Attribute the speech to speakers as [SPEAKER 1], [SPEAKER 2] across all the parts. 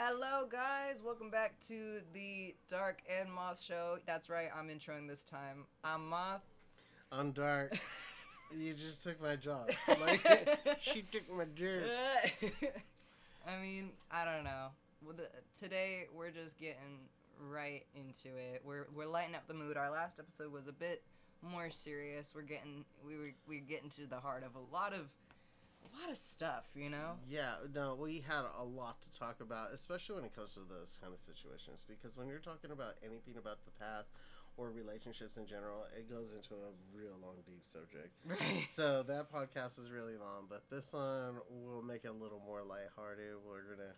[SPEAKER 1] Hello, guys. Welcome back to the Dark and Moth show. That's right, I'm introing this time. I'm Moth.
[SPEAKER 2] I'm dark. you just took my job. Like she took my job.
[SPEAKER 1] I mean, I don't know. Well, the, today we're just getting right into it. We're we're lighting up the mood. Our last episode was a bit more serious. We're getting we were we getting to the heart of a lot of a lot of stuff, you know.
[SPEAKER 2] Yeah, no, we had a lot to talk about, especially when it comes to those kind of situations. Because when you're talking about anything about the past or relationships in general, it goes into a real long, deep subject.
[SPEAKER 1] Right.
[SPEAKER 2] So that podcast is really long, but this one will make it a little more lighthearted. We're gonna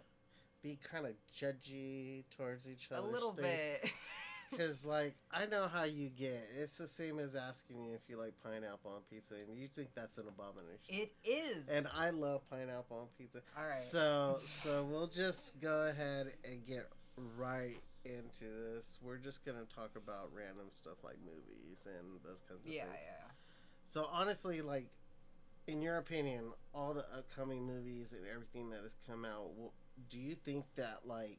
[SPEAKER 2] be kind of judgy towards each other.
[SPEAKER 1] A little bit.
[SPEAKER 2] Because, like, I know how you get. It's the same as asking you if you like pineapple on pizza, and you think that's an abomination.
[SPEAKER 1] it is.
[SPEAKER 2] and I love pineapple on pizza.
[SPEAKER 1] All right.
[SPEAKER 2] So, so we'll just go ahead and get right into this. We're just gonna talk about random stuff like movies and those kinds of
[SPEAKER 1] yeah,
[SPEAKER 2] things.
[SPEAKER 1] yeah.
[SPEAKER 2] So honestly, like, in your opinion, all the upcoming movies and everything that has come out, do you think that like,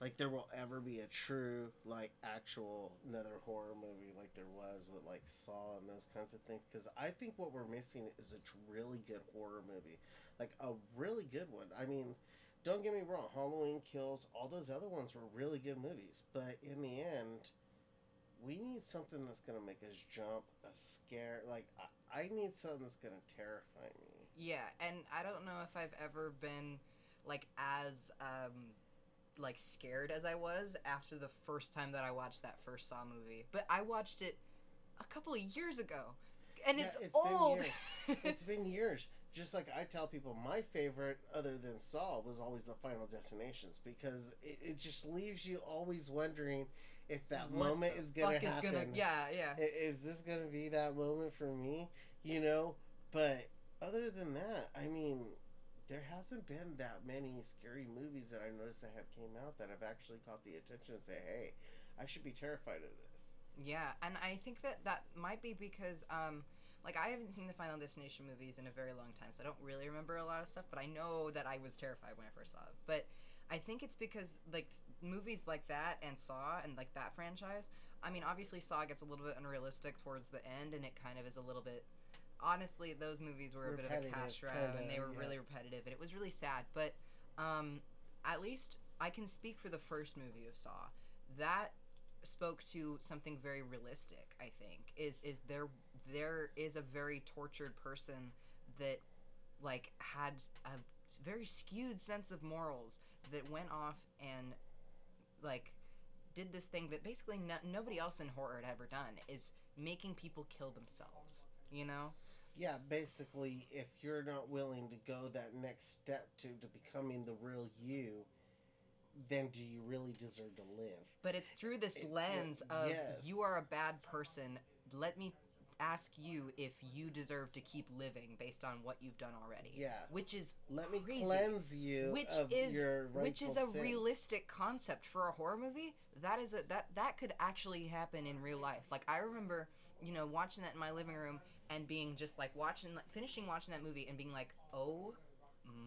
[SPEAKER 2] like there will ever be a true like actual another horror movie like there was with like Saw and those kinds of things? Because I think what we're missing is a really good horror movie, like a really good one. I mean. Don't get me wrong, Halloween Kills, all those other ones were really good movies, but in the end, we need something that's gonna make us jump, a scare. Like I, I need something that's gonna terrify me.
[SPEAKER 1] Yeah, and I don't know if I've ever been like as um like scared as I was after the first time that I watched that first Saw movie. But I watched it a couple of years ago. And
[SPEAKER 2] Yeah,
[SPEAKER 1] it's,
[SPEAKER 2] it's
[SPEAKER 1] old.
[SPEAKER 2] years. It's been years. Just like I tell people, my favorite, other than Saw, was always the Final Destinations because it, it just leaves you always wondering if that
[SPEAKER 1] What
[SPEAKER 2] moment is gonna
[SPEAKER 1] fuck is
[SPEAKER 2] happen.
[SPEAKER 1] gonna yeah, yeah.
[SPEAKER 2] Is this gonna be that moment for me? You know, but other than that, I mean, there hasn't been that many scary movies that I noticed that have came out that have actually caught the attention and say, "Hey, I should be terrified of this."
[SPEAKER 1] Yeah, and I think that that might be because, um, like, I haven't seen the Final Destination movies in a very long time, so I don't really remember a lot of stuff. But I know that I was terrified when I first saw it. But I think it's because like movies like that and Saw and like that franchise. I mean, obviously Saw gets a little bit unrealistic towards the end, and it kind of is a little bit. Honestly, those movies were a bit of a cash grab,
[SPEAKER 2] kinda,
[SPEAKER 1] and they were
[SPEAKER 2] yeah.
[SPEAKER 1] really repetitive, and it was really sad. But um, at least I can speak for the first movie of Saw. That spoke to something very realistic i think is is there there is a very tortured person that like had a very skewed sense of morals that went off and like did this thing that basically no, nobody else in horror had ever done is making people kill themselves you know
[SPEAKER 2] Yeah, basically, if you're not willing to go that next step to to becoming the real you, then do you really deserve to live?
[SPEAKER 1] but it's through this
[SPEAKER 2] It's, uh,
[SPEAKER 1] lens of
[SPEAKER 2] yes.
[SPEAKER 1] you are a bad person let me ask you if you deserve to keep living based on what you've done already
[SPEAKER 2] Yeah.
[SPEAKER 1] which is
[SPEAKER 2] Let me
[SPEAKER 1] crazy.
[SPEAKER 2] cleanse you
[SPEAKER 1] which
[SPEAKER 2] of
[SPEAKER 1] is
[SPEAKER 2] your
[SPEAKER 1] which is a realistic concept for a horror movie that is a that that could actually happen in real life like i remember you know watching that in my living room and being just like watching like, finishing watching that movie and being like oh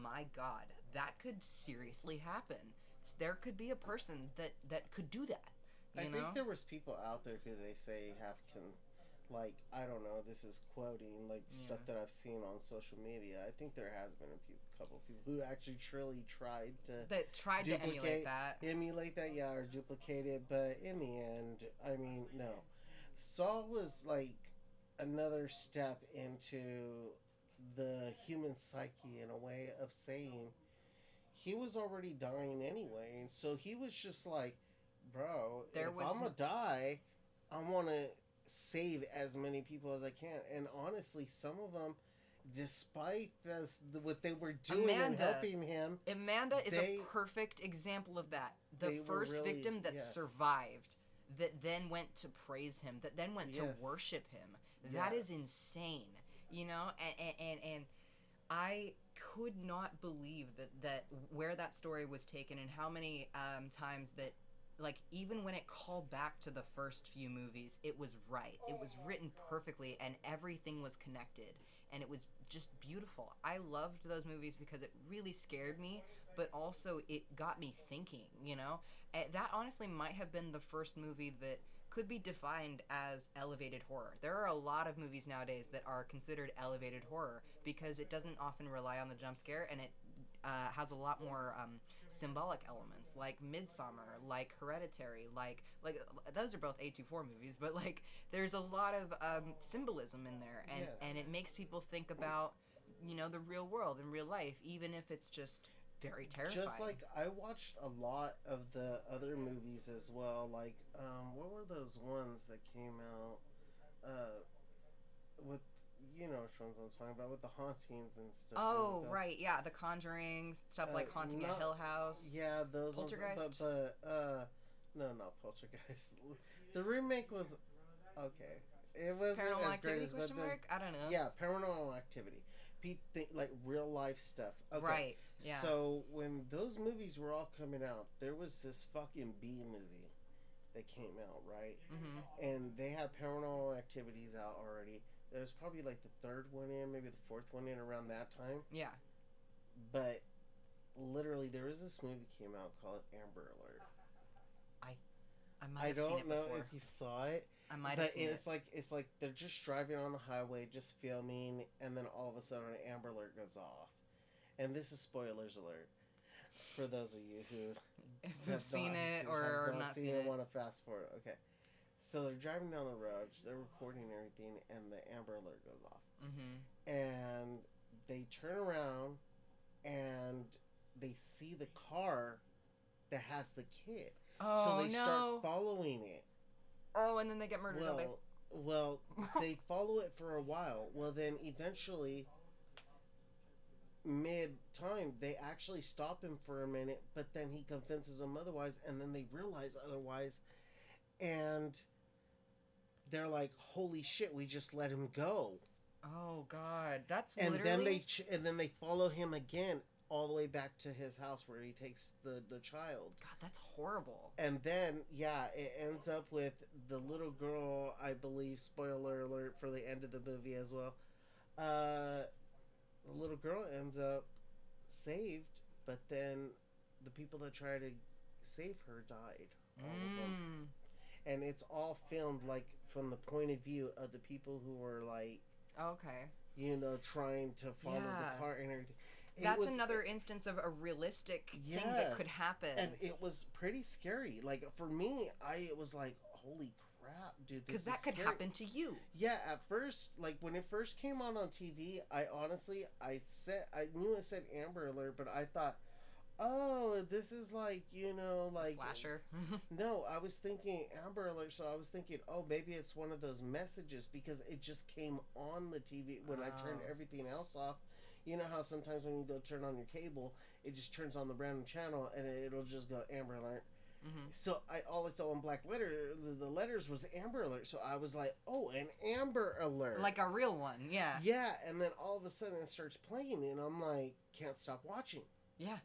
[SPEAKER 1] my god that could seriously happen there could be a person that that could do that you
[SPEAKER 2] I
[SPEAKER 1] know
[SPEAKER 2] think there was people out there who they say have can, like I don't know. This is quoting like stuff that I've seen on social media. I think there has been a few, couple people who actually truly tried to
[SPEAKER 1] that tried to emulate that
[SPEAKER 2] emulate that, yeah, or duplicate it. But in the end, I mean, no. Saw was like another step into the human psyche in a way of saying he was already dying anyway, and so he was just like, bro,
[SPEAKER 1] There
[SPEAKER 2] if
[SPEAKER 1] was-
[SPEAKER 2] I'm gonna die, I want to save as many people as I can. And honestly, some of them, despite the, the what they were doing and
[SPEAKER 1] Amanda,
[SPEAKER 2] helping him,
[SPEAKER 1] Amanda is
[SPEAKER 2] They-
[SPEAKER 1] a perfect example of that. The first
[SPEAKER 2] really-
[SPEAKER 1] victim that
[SPEAKER 2] yes.
[SPEAKER 1] survived, that then went to praise him, that then went
[SPEAKER 2] Yes.
[SPEAKER 1] to worship him. That is insane, you know. And and and, and I could not believe that that where that story was taken and how many um, times that like even when it called back to the first few movies it was right it was written perfectly and everything was connected and it was just beautiful i loved those movies because it really scared me but also it got me thinking. You know, Eh, that honestly might have been the first movie that could be defined as elevated horror. There are a lot of movies nowadays that are considered elevated horror because it doesn't often rely on the jump scare and it uh, has a lot more um, symbolic elements, like Midsommar, like Hereditary, like like those are both A24 movies, but like there's a lot of um, symbolism in there, and and it makes people think about you know the real world and real life, even if it's just very terrifying.
[SPEAKER 2] Just like I watched a lot of the other movies as well. Like, um, what were those ones that came out? Uh, with you know which ones I'm talking about with the hauntings and stuff.
[SPEAKER 1] oh
[SPEAKER 2] like that.
[SPEAKER 1] right, yeah, The Conjuring stuff like
[SPEAKER 2] Uh,
[SPEAKER 1] Haunting
[SPEAKER 2] not-
[SPEAKER 1] at Hill House.
[SPEAKER 2] Yeah, those
[SPEAKER 1] Poltergeist?
[SPEAKER 2] ones. But, but uh, no, not Poltergeist. The remake was okay. It wasn't
[SPEAKER 1] Paranormal
[SPEAKER 2] as
[SPEAKER 1] Activity?
[SPEAKER 2] great as but
[SPEAKER 1] Question mark? I don't know.
[SPEAKER 2] yeah, Paranormal Activity. Pete think like real life stuff. Okay.
[SPEAKER 1] Right. Yeah.
[SPEAKER 2] So when those movies were all coming out, there was this fucking B movie that came out, right?
[SPEAKER 1] hmm
[SPEAKER 2] And they had Paranormal Activities out already. There was probably like the third one in, maybe the fourth one in around that time.
[SPEAKER 1] Yeah.
[SPEAKER 2] But literally, there was this movie came out called Amber Alert.
[SPEAKER 1] I might
[SPEAKER 2] I
[SPEAKER 1] have seen
[SPEAKER 2] don't know if you saw it,
[SPEAKER 1] I might
[SPEAKER 2] but
[SPEAKER 1] have seen
[SPEAKER 2] it's
[SPEAKER 1] it.
[SPEAKER 2] like it's like they're just driving on the highway, just filming, and then all of a sudden an Amber Alert goes off. And this is spoilers alert for those of you who have
[SPEAKER 1] I've seen it
[SPEAKER 2] seen-
[SPEAKER 1] or,
[SPEAKER 2] have
[SPEAKER 1] or not seen
[SPEAKER 2] and
[SPEAKER 1] it.
[SPEAKER 2] want to fast forward. Okay, so they're driving down the road, they're recording everything, and the Amber Alert goes off,
[SPEAKER 1] hmm
[SPEAKER 2] and they turn around, and they see the car that has the kid,
[SPEAKER 1] Oh
[SPEAKER 2] so they
[SPEAKER 1] no!
[SPEAKER 2] start following it.
[SPEAKER 1] Oh, and then they get murdered.
[SPEAKER 2] Well, well, they follow it for a while. Well, then eventually, mid time, they actually stop him for a minute, but then he convinces them otherwise, and then they realize otherwise, and they're like, "Holy shit, we just let him go!"
[SPEAKER 1] Oh god, that's
[SPEAKER 2] And
[SPEAKER 1] literally.
[SPEAKER 2] then they ch- and then they follow him again all the way back to his house where he takes the the child.
[SPEAKER 1] God, that's horrible.
[SPEAKER 2] And then, yeah, it ends up with the little girl, I believe, spoiler alert for the end of the movie as well. Uh, the little girl ends up saved, but then the people that try to save her died. All of them.
[SPEAKER 1] Mm.
[SPEAKER 2] And it's all filmed, like, from the point of view of the people who were, like,
[SPEAKER 1] Okay,
[SPEAKER 2] you know, trying to follow
[SPEAKER 1] Yeah.
[SPEAKER 2] the car and everything. It
[SPEAKER 1] that's
[SPEAKER 2] was-
[SPEAKER 1] another instance of a realistic thing that could happen.
[SPEAKER 2] and it was pretty scary. Like for me, I it was like, holy crap, dude!
[SPEAKER 1] Because that could
[SPEAKER 2] scary.
[SPEAKER 1] happen to you.
[SPEAKER 2] Yeah, at first, like when it first came on on TV, I honestly, I said, I knew it said Amber Alert, but I thought, oh, this is like you know, like
[SPEAKER 1] Slasher.
[SPEAKER 2] No, I was thinking Amber Alert, so I was thinking, oh, maybe it's one of those messages because it just came on the TV when I turned
[SPEAKER 1] Oh.
[SPEAKER 2] everything else off. You know how sometimes when you go turn on your cable, it just turns on the random channel and it'll just go Amber Alert.
[SPEAKER 1] hmm
[SPEAKER 2] So I all I saw in black letter, the, the letters was Amber Alert. So I was like, oh, an Amber Alert,
[SPEAKER 1] Like a real one. Yeah.
[SPEAKER 2] yeah. And then all of a sudden it starts playing, and I'm like, can't stop watching.
[SPEAKER 1] Yeah.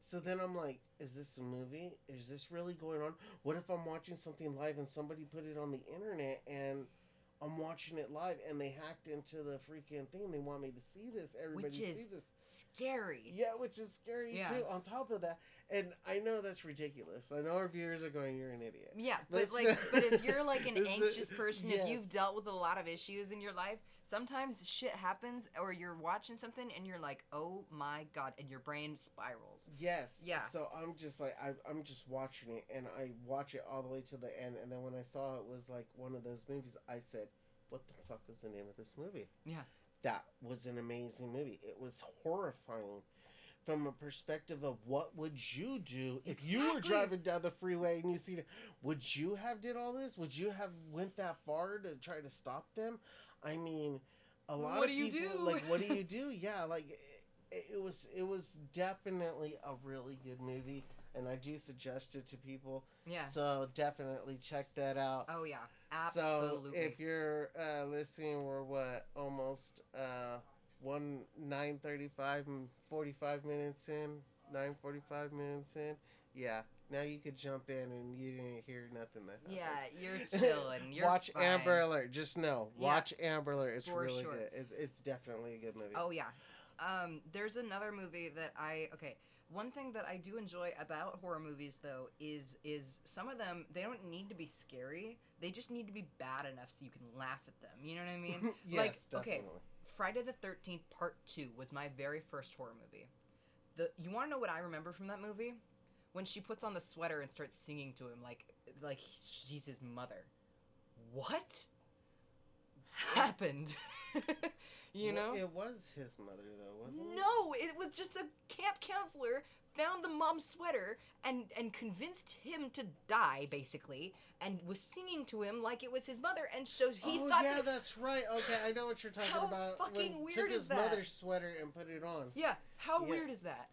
[SPEAKER 2] So then I'm like, is this a movie? Is this really going on? What if I'm watching something live and somebody put it on the internet and I'm watching it live and they hacked into the freaking thing? They want me to see this. Everybody
[SPEAKER 1] Which
[SPEAKER 2] see
[SPEAKER 1] is
[SPEAKER 2] this.
[SPEAKER 1] scary.
[SPEAKER 2] Yeah, which is scary
[SPEAKER 1] Yeah.
[SPEAKER 2] too. On top of that, and I know that's ridiculous. I know our viewers are going, "You're an idiot."
[SPEAKER 1] Yeah,
[SPEAKER 2] But
[SPEAKER 1] but like, but if you're like an anxious person, if you've dealt with a lot of issues in your life, sometimes shit happens, or you're watching something and you're like, "Oh my god," and your brain spirals.
[SPEAKER 2] Yes.
[SPEAKER 1] Yeah.
[SPEAKER 2] So I'm just like I, I'm just watching it, and I watch it all the way to the end, and then when I saw it was like one of those movies, I said, "What the fuck was the name of this movie?"
[SPEAKER 1] Yeah.
[SPEAKER 2] That was an amazing movie. It was horrifying. From a perspective of what would you do if you were driving down the freeway and you see it? Would you have did all this? Would you have went that far to try to stop them? I mean, a lot
[SPEAKER 1] What
[SPEAKER 2] of
[SPEAKER 1] do you
[SPEAKER 2] people
[SPEAKER 1] do?
[SPEAKER 2] like what do you do? Yeah, like it, it was it was definitely a really good movie and I do suggest it to people.
[SPEAKER 1] Yeah.
[SPEAKER 2] So definitely check that out.
[SPEAKER 1] oh yeah.
[SPEAKER 2] So
[SPEAKER 1] Absolutely.
[SPEAKER 2] if you're uh, listening, we're what almost uh, one nine thirty five and forty five minutes in, nine forty five minutes in. Yeah, now you could jump in and you didn't hear nothing that.
[SPEAKER 1] yeah, you're chilling. You're
[SPEAKER 2] watch
[SPEAKER 1] fine.
[SPEAKER 2] Amber Alert. Just know,
[SPEAKER 1] Yeah,
[SPEAKER 2] watch Amber Alert. It's
[SPEAKER 1] for
[SPEAKER 2] really
[SPEAKER 1] sure.
[SPEAKER 2] good. It's, it's definitely a good movie.
[SPEAKER 1] Oh yeah. Um, there's another movie that I okay. One thing that I do enjoy about horror movies though is is some of them they don't need to be scary. They just need to be bad enough so you can laugh at them. You know what I mean?
[SPEAKER 2] yes,
[SPEAKER 1] like
[SPEAKER 2] definitely.
[SPEAKER 1] okay, Friday the 13th part 2 was my very first horror movie. The you want to know what I remember from that movie? When she puts on the sweater and starts singing to him like like she's his mother. What happened? you
[SPEAKER 2] Well,
[SPEAKER 1] know?
[SPEAKER 2] it was his mother though, wasn't it?
[SPEAKER 1] No, it was just a camp counselor found the mom's sweater and and convinced him to die basically and was singing to him like it was his mother and so he
[SPEAKER 2] oh
[SPEAKER 1] thought
[SPEAKER 2] yeah,
[SPEAKER 1] that,
[SPEAKER 2] that's right. Okay, I know what you're talking
[SPEAKER 1] How
[SPEAKER 2] about.
[SPEAKER 1] fucking
[SPEAKER 2] when
[SPEAKER 1] weird
[SPEAKER 2] took
[SPEAKER 1] is
[SPEAKER 2] his
[SPEAKER 1] that?
[SPEAKER 2] mother's sweater and put it on.
[SPEAKER 1] Yeah, how
[SPEAKER 2] Yeah.
[SPEAKER 1] weird is that?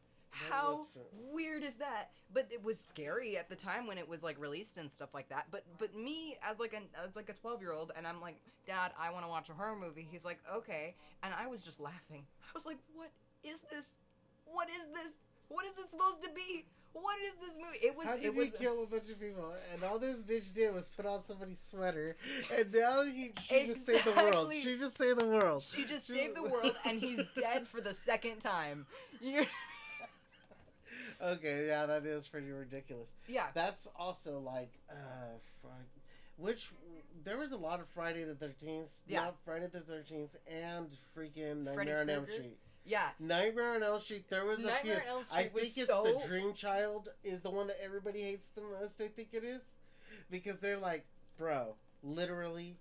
[SPEAKER 1] How
[SPEAKER 2] was
[SPEAKER 1] weird is that? But it was scary at the time when it was like released and stuff like that. But but me as like an as like a 12-year-old and I'm like, "Dad, I want to watch a horror movie." He's like, "Okay." And I was just laughing. I was like, "What is this? What is this? What is it supposed to be? What is this movie?" It was
[SPEAKER 2] How did
[SPEAKER 1] it
[SPEAKER 2] he
[SPEAKER 1] was
[SPEAKER 2] kill a bunch of people? And all this bitch did was put on somebody's sweater, and now he, she just saved the world. She just saved the world.
[SPEAKER 1] she just saved the world and he's dead for the second time. You're,
[SPEAKER 2] okay, yeah, that is pretty ridiculous.
[SPEAKER 1] yeah.
[SPEAKER 2] That's also like, uh, which there was a lot of Friday the Thirteenth,
[SPEAKER 1] Yeah.
[SPEAKER 2] not Friday the Thirteenth, and freaking Nightmare on Elm Street.
[SPEAKER 1] Yeah.
[SPEAKER 2] Nightmare on Elm Street. There was a
[SPEAKER 1] Nightmare
[SPEAKER 2] few.
[SPEAKER 1] on Elm
[SPEAKER 2] I think it's
[SPEAKER 1] so-
[SPEAKER 2] the Dream Child is the one that everybody hates the most. I think it is because they're like, bro, literally.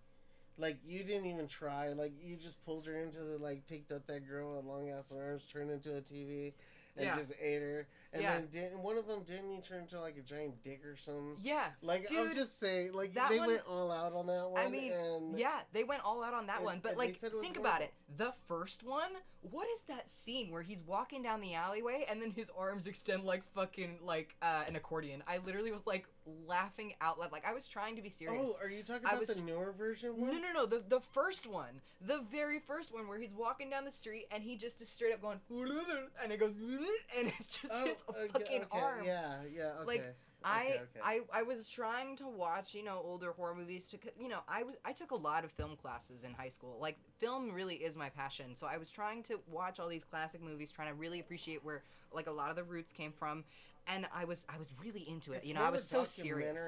[SPEAKER 2] Like you didn't even try. Like you just pulled her into the like picked up that girl with long ass arms, turned into a TV, and
[SPEAKER 1] Yeah.
[SPEAKER 2] just ate her. And
[SPEAKER 1] Yeah.
[SPEAKER 2] then didn't one of them didn't he turn into like a giant dick or something?
[SPEAKER 1] Yeah.
[SPEAKER 2] Like I'm just saying, like
[SPEAKER 1] that
[SPEAKER 2] they
[SPEAKER 1] one-
[SPEAKER 2] went all out on that one.
[SPEAKER 1] I mean,
[SPEAKER 2] and
[SPEAKER 1] Yeah, they went all out on that
[SPEAKER 2] and-
[SPEAKER 1] one. But like,
[SPEAKER 2] said it was
[SPEAKER 1] think about it. The first one, what is that scene where he's walking down the alleyway and then his arms extend like fucking like uh, an accordion? I literally was like laughing out loud. Like I was trying to be serious.
[SPEAKER 2] Oh, are you talking
[SPEAKER 1] I
[SPEAKER 2] about
[SPEAKER 1] was-
[SPEAKER 2] the newer version one?
[SPEAKER 1] No, no, no. The the first one, the very first one, where he's walking down the street and he just is straight up going, and it goes, and it's just
[SPEAKER 2] Oh,
[SPEAKER 1] his
[SPEAKER 2] okay,
[SPEAKER 1] fucking
[SPEAKER 2] okay,
[SPEAKER 1] arm.
[SPEAKER 2] Yeah, yeah, okay.
[SPEAKER 1] Like, I. I I was trying to watch you know older horror movies to you know I was I took a lot of film classes in high school like film really is my passion so I was trying to watch all these classic movies trying to really appreciate where like a lot of the roots came from and I was I was really into it
[SPEAKER 2] It's
[SPEAKER 1] you know I was so serious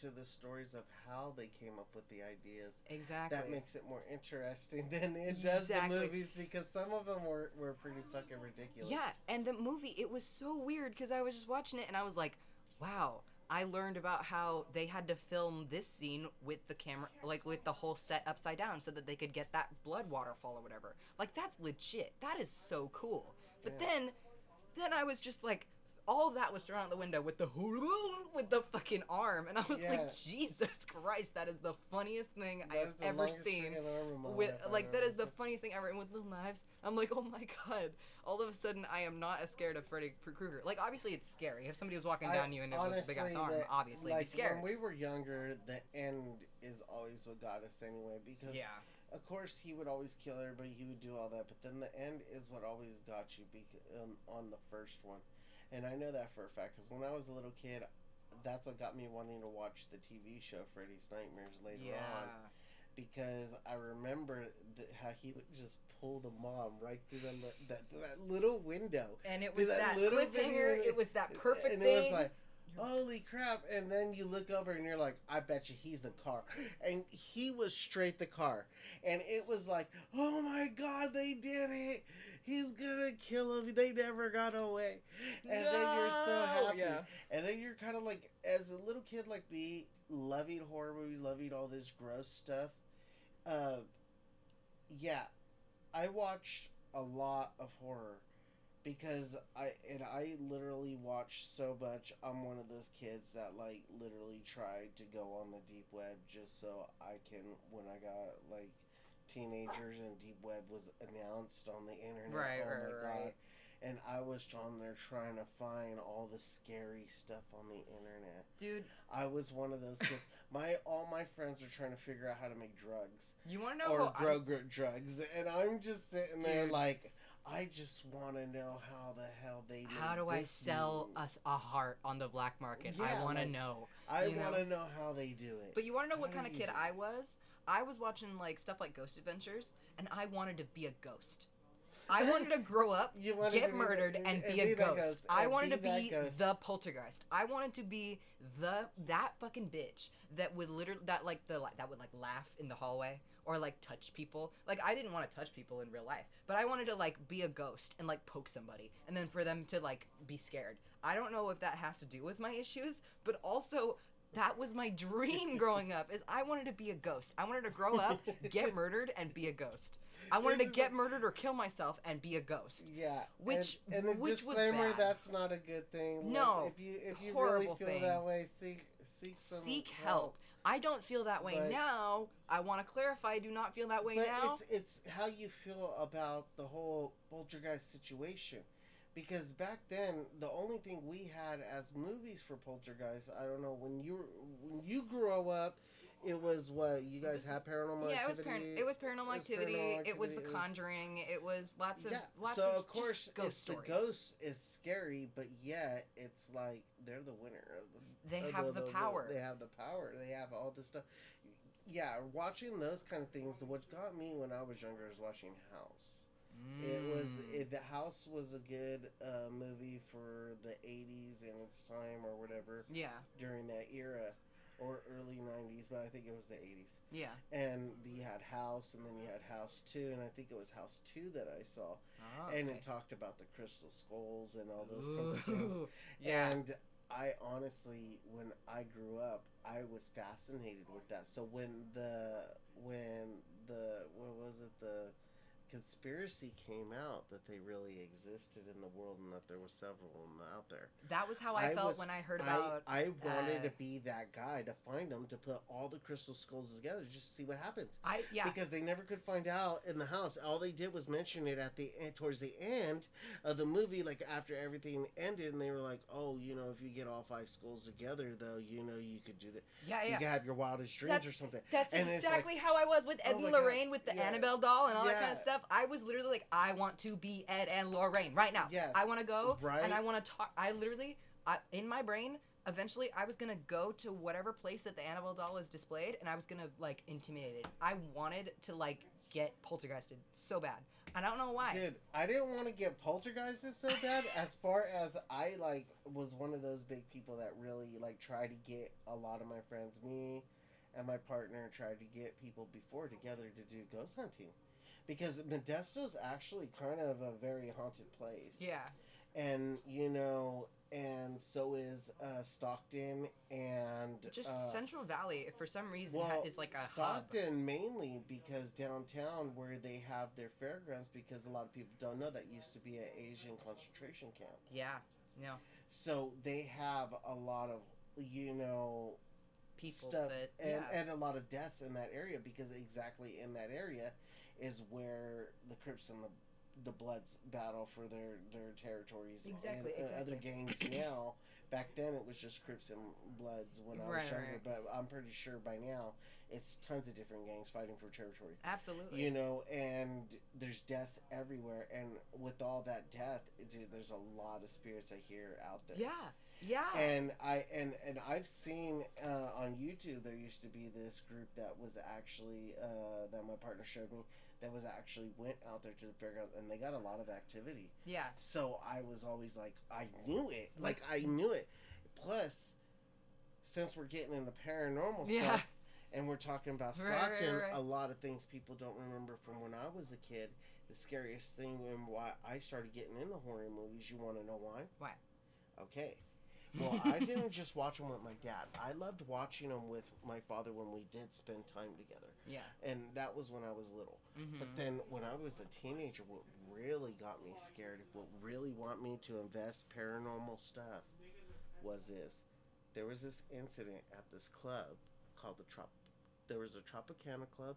[SPEAKER 2] to the stories of how they came up with the ideas.
[SPEAKER 1] exactly
[SPEAKER 2] That makes it more interesting than it does
[SPEAKER 1] Exactly.
[SPEAKER 2] the movies because some of them were, were pretty fucking ridiculous.
[SPEAKER 1] Yeah, and the movie, it was so weird because I was just watching it and I was like, wow, I learned about how they had to film this scene with the camera, like with the whole set upside down so that they could get that blood waterfall or whatever. Like, that's legit. That is so cool. But
[SPEAKER 2] Yeah.
[SPEAKER 1] then, then I was just like, all of that was thrown out the window with the with the fucking arm, and I was
[SPEAKER 2] Yeah.
[SPEAKER 1] like, Jesus Christ, that is the funniest thing I have ever seen.
[SPEAKER 2] freaking arm in my
[SPEAKER 1] with like that
[SPEAKER 2] ever
[SPEAKER 1] the funniest thing ever. And with little knives i'm like oh my god. All of a sudden i am not as scared of freddy krueger. Like obviously it's scary. If somebody was walking
[SPEAKER 2] I-
[SPEAKER 1] down you and it was a big ass arm
[SPEAKER 2] that-
[SPEAKER 1] obviously
[SPEAKER 2] like
[SPEAKER 1] be scared
[SPEAKER 2] When we were younger, the end is always what got us anyway. Because
[SPEAKER 1] yeah.
[SPEAKER 2] of course he would always kill everybody, he would do all that, but then the end is what always got you bec- um, on the first one. And I know that for a fact because when I was a little kid, that's what got me wanting to watch the TV show Freddy's Nightmares later
[SPEAKER 1] yeah
[SPEAKER 2] on because I remember th- how he would just pull the mom right through the that that little window.
[SPEAKER 1] and it was
[SPEAKER 2] that
[SPEAKER 1] that,
[SPEAKER 2] little
[SPEAKER 1] cliffhanger it was that perfect
[SPEAKER 2] and
[SPEAKER 1] thing
[SPEAKER 2] it was like, holy crap! And then you look over and you're like, I bet you he's the car, and he was straight the car, and it was like, oh my god, they did it! He's gonna kill him. They never got away, and then you're so
[SPEAKER 1] No!
[SPEAKER 2] happy,
[SPEAKER 1] yeah
[SPEAKER 2] and then you're kind of like, as a little kid like me, loving horror movies, loving all this gross stuff. Uh, yeah, I watched a lot of horror because I and I literally watched so much. I'm one of those kids that like literally tried to go on the deep web just so I can when I got like teenagers and deep web was announced on the internet.
[SPEAKER 1] Right,
[SPEAKER 2] oh
[SPEAKER 1] right, right.
[SPEAKER 2] god. And I was on there trying to find all the scary stuff on the internet.
[SPEAKER 1] dude
[SPEAKER 2] I was one of those kids. My all my friends are trying to figure out how to make drugs
[SPEAKER 1] you want to know
[SPEAKER 2] or grow drugs, and I'm just sitting there like, I just want to know how the hell they.
[SPEAKER 1] how do i sell us a heart on the black market i
[SPEAKER 2] Yeah,
[SPEAKER 1] want to
[SPEAKER 2] like-
[SPEAKER 1] know
[SPEAKER 2] I want to know how they do it.
[SPEAKER 1] But you want to know what
[SPEAKER 2] How
[SPEAKER 1] kind of kid I was? I was watching like stuff like Ghost Adventures, and I wanted to be a ghost. I wanted to grow up,
[SPEAKER 2] You wanted to
[SPEAKER 1] get
[SPEAKER 2] be the-
[SPEAKER 1] murdered, and
[SPEAKER 2] and
[SPEAKER 1] be a ghost.
[SPEAKER 2] ghost,
[SPEAKER 1] I wanted to be
[SPEAKER 2] ghost.
[SPEAKER 1] the poltergeist. I wanted to be the that fucking bitch that would literally that like the that would like laugh in the hallway or like touch people. Like I didn't want to touch people in real life, but I wanted to like be a ghost and like poke somebody, and then for them to like be scared. I don't know if that has to do with my issues, but also that was my dream growing up is I wanted to be a ghost. I wanted to grow up, get murdered and be a ghost. I wanted to get murdered or kill myself and be a ghost.
[SPEAKER 2] Yeah,
[SPEAKER 1] Which-
[SPEAKER 2] and, and a
[SPEAKER 1] which was
[SPEAKER 2] disclaimer
[SPEAKER 1] bad.
[SPEAKER 2] that's not a good thing.
[SPEAKER 1] No,
[SPEAKER 2] if you if you really feel
[SPEAKER 1] thing.
[SPEAKER 2] that way, seek seek some
[SPEAKER 1] Seek help. I don't feel that way
[SPEAKER 2] But-
[SPEAKER 1] now. I want to clarify I do not feel that way
[SPEAKER 2] But
[SPEAKER 1] now.
[SPEAKER 2] it's it's how you feel about the whole poltergeist situation. Because back then, the only thing we had as movies for poltergeist, I don't know when you when you grew up, it was what you guys had paranormal
[SPEAKER 1] yeah, it was,
[SPEAKER 2] activity.
[SPEAKER 1] paran- it was paranormal
[SPEAKER 2] it was
[SPEAKER 1] activity.
[SPEAKER 2] Paranormal
[SPEAKER 1] It was The
[SPEAKER 2] Activity, it was-
[SPEAKER 1] Conjuring. It was lots of
[SPEAKER 2] yeah.
[SPEAKER 1] lots
[SPEAKER 2] so
[SPEAKER 1] of,
[SPEAKER 2] of course,
[SPEAKER 1] ghost stories.
[SPEAKER 2] the ghost is scary, but yet it's like they're the winner of the.
[SPEAKER 1] They
[SPEAKER 2] of
[SPEAKER 1] have the power.
[SPEAKER 2] They have the power. They have all this stuff. Yeah, watching those kind of things. What got me when I was younger is watching House. It was
[SPEAKER 1] Mm.
[SPEAKER 2] it, the House was a good uh, movie for the '80s and its time or whatever
[SPEAKER 1] Yeah,
[SPEAKER 2] during that era, or early '90s, but I think it was the '80s.
[SPEAKER 1] yeah.
[SPEAKER 2] And you had House, and then you had House Two, and I think it was House Two that I saw,
[SPEAKER 1] Oh,
[SPEAKER 2] and it talked about the crystal skulls and all those kinds of things.
[SPEAKER 1] Yeah.
[SPEAKER 2] And I honestly, when I grew up, I was fascinated with that. So when the when the what was it the conspiracy came out that they really existed in the world and that there were several of them out there.
[SPEAKER 1] that was how I,
[SPEAKER 2] I
[SPEAKER 1] felt
[SPEAKER 2] was-
[SPEAKER 1] when I heard about.
[SPEAKER 2] I, I wanted
[SPEAKER 1] uh,
[SPEAKER 2] to be that guy to find them to put all the crystal skulls together just to see what happens.
[SPEAKER 1] I, yeah.
[SPEAKER 2] Because they never could find out in the house. All they did was mention it at the towards the end of the movie, like after everything ended, and they were like, "Oh, you know, if you get all five skulls together, though, you know, you could do that.
[SPEAKER 1] yeah, yeah.
[SPEAKER 2] You
[SPEAKER 1] yeah.
[SPEAKER 2] could have your wildest dreams
[SPEAKER 1] That's-
[SPEAKER 2] or something."
[SPEAKER 1] That's
[SPEAKER 2] And it's like-
[SPEAKER 1] exactly how I was with Ed
[SPEAKER 2] Oh
[SPEAKER 1] and
[SPEAKER 2] my God,
[SPEAKER 1] Lorraine with the
[SPEAKER 2] yeah.
[SPEAKER 1] Annabelle doll and all that kind of stuff. I was literally like, I want to be Ed and Lorraine right now.
[SPEAKER 2] Yes.
[SPEAKER 1] I want to go
[SPEAKER 2] Right.
[SPEAKER 1] and I want to talk. I literally, I, in my brain, eventually, I was gonna go to whatever place that the Annabelle doll is displayed, and I was gonna like intimidate it. I wanted to like get poltergeisted so bad. I don't know why.
[SPEAKER 2] Dude, I didn't want to get poltergeisted so bad. as far as I like was one of those big people that really like tried to get a lot of my friends, me and my partner, tried to get people before together to do ghost hunting, because Modesto's actually kind of a very haunted place.
[SPEAKER 1] Yeah.
[SPEAKER 2] and you know, and so is uh, Stockton and
[SPEAKER 1] Just
[SPEAKER 2] uh,
[SPEAKER 1] Central Valley, for some reason,
[SPEAKER 2] well,
[SPEAKER 1] is like a hub.
[SPEAKER 2] Stockton mainly because downtown where they have their fairgrounds because a lot of people don't know that used to be an Asian concentration camp.
[SPEAKER 1] Yeah. No.
[SPEAKER 2] So they have a lot of you know
[SPEAKER 1] People
[SPEAKER 2] stuff
[SPEAKER 1] that
[SPEAKER 2] and,
[SPEAKER 1] yeah.
[SPEAKER 2] and a lot of deaths in that area because exactly in that area is where the Crips and the the Bloods battle for their their territories.
[SPEAKER 1] Exactly,
[SPEAKER 2] And, uh, other gangs now. Back then it was just Crips and Bloods when I was younger,
[SPEAKER 1] right.
[SPEAKER 2] but I'm pretty sure by now it's tons of different gangs fighting for territory.
[SPEAKER 1] Absolutely.
[SPEAKER 2] You know, and there's deaths everywhere, and with all that death, dude, there's a lot of spirits I hear out there
[SPEAKER 1] yeah. Yeah.
[SPEAKER 2] and I and and I've seen uh, on YouTube there used to be this group that was actually uh, that my partner showed me that was actually went out there to the fairground and they got a lot of activity.
[SPEAKER 1] yeah.
[SPEAKER 2] So I was always like, I knew it, like I knew it. Plus, since we're getting into paranormal
[SPEAKER 1] Yeah.
[SPEAKER 2] stuff and we're talking about
[SPEAKER 1] Right, right,
[SPEAKER 2] Stockton,
[SPEAKER 1] right.
[SPEAKER 2] a lot of things people don't remember from when I was a kid. The scariest thing and why I started getting into horror movies. You want to know why?
[SPEAKER 1] Why?
[SPEAKER 2] Okay. Well, I didn't just watch them with my dad. I loved watching them with my father when we did spend time together.
[SPEAKER 1] Yeah.
[SPEAKER 2] And that was when I was little.
[SPEAKER 1] Mm-hmm.
[SPEAKER 2] But then when I was a teenager, what really got me scared, what really want me to invest paranormal stuff was this. There was this incident at this club called the Trop. There was a Tropicana club,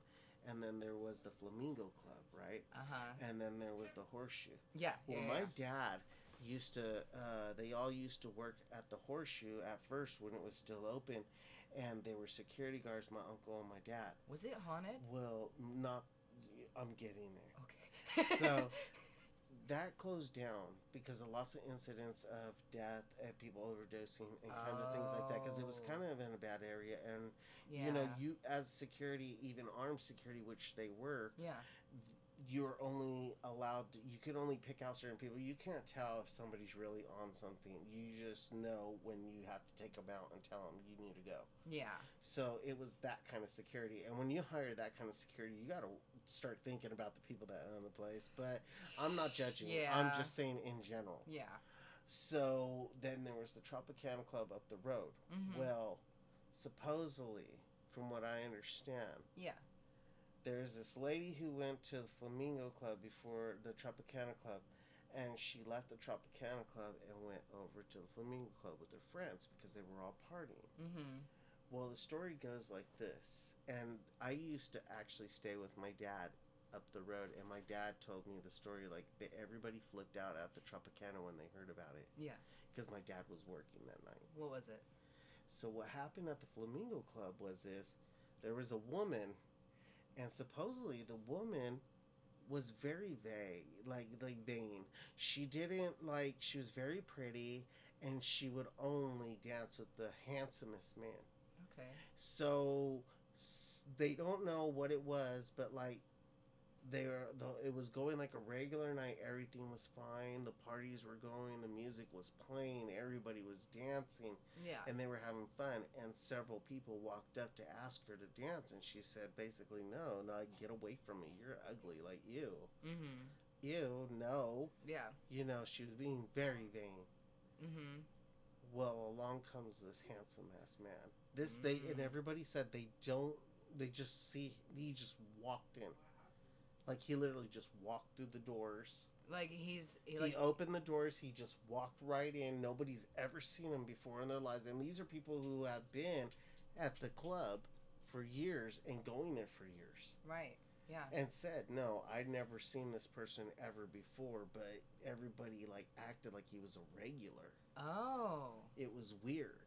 [SPEAKER 2] and then there was the Flamingo Club, right?
[SPEAKER 1] Uh huh.
[SPEAKER 2] And then there was the Horseshoe.
[SPEAKER 1] Yeah.
[SPEAKER 2] Well,
[SPEAKER 1] yeah,
[SPEAKER 2] my
[SPEAKER 1] yeah.
[SPEAKER 2] dad used to. Uh, they all used to work at the Horseshoe at first when it was still open, and they were security guards. My uncle and my dad.
[SPEAKER 1] Was it haunted?
[SPEAKER 2] Well, not. I'm getting there.
[SPEAKER 1] Okay.
[SPEAKER 2] So that closed down because of lots of incidents of death and people overdosing and kind of things like that because it was
[SPEAKER 1] Oh.
[SPEAKER 2] kind of in a bad area and
[SPEAKER 1] yeah.
[SPEAKER 2] you know you as security even armed security which they were
[SPEAKER 1] Yeah.
[SPEAKER 2] You're only allowed to, you can only pick out certain people you can't tell if somebody's really on something you just know when you have to take them out and tell them you need to go
[SPEAKER 1] Yeah.
[SPEAKER 2] so it was that kind of security and when you hire that kind of security you got to start thinking about the people that own the place but i'm not judging
[SPEAKER 1] yeah.
[SPEAKER 2] i'm just saying in general
[SPEAKER 1] Yeah.
[SPEAKER 2] so then there was the tropicana club up the road
[SPEAKER 1] Mhm.
[SPEAKER 2] well supposedly from what i understand
[SPEAKER 1] Yeah.
[SPEAKER 2] There's this lady who went to the Flamingo Club before the Tropicana Club, and she left the Tropicana Club and went over to the Flamingo Club with her friends because they were all partying.
[SPEAKER 1] Mm-hmm.
[SPEAKER 2] Well, the story goes like this, and I used to actually stay with my dad up the road, and my dad told me the story like that everybody flipped out at the Tropicana when they heard about it
[SPEAKER 1] Yeah.
[SPEAKER 2] because my dad was working that night.
[SPEAKER 1] What was it?
[SPEAKER 2] So what happened at the Flamingo Club was this: there was a woman, and supposedly the woman was very vague, like like vain. She didn't like. She was very pretty, and she would only dance with the handsomest man.
[SPEAKER 1] Okay.
[SPEAKER 2] So they don't know what it was, but like they were, the, it was going like a regular night. Everything was fine. The parties were going. The music was playing. Everybody was dancing
[SPEAKER 1] Yeah.
[SPEAKER 2] and they were having fun and several people walked up to ask her to dance and she said basically no no get away from me you're ugly like you
[SPEAKER 1] Mm-hmm.
[SPEAKER 2] you no
[SPEAKER 1] Yeah.
[SPEAKER 2] you know she was being very vain
[SPEAKER 1] Mm-hmm.
[SPEAKER 2] well along comes this handsome ass man this they and
[SPEAKER 1] Mm.
[SPEAKER 2] everybody said they don't they just see he just walked in like he literally just walked through the doors
[SPEAKER 1] Like he's he like
[SPEAKER 2] he opened the doors. He just walked right in. Nobody's ever seen him before in their lives, and these are people who have been at the club for years and going there for years,
[SPEAKER 1] right. Yeah.
[SPEAKER 2] and said, "No, I'd never seen this person ever before." But everybody like acted like he was a regular.
[SPEAKER 1] Oh.
[SPEAKER 2] It was weird,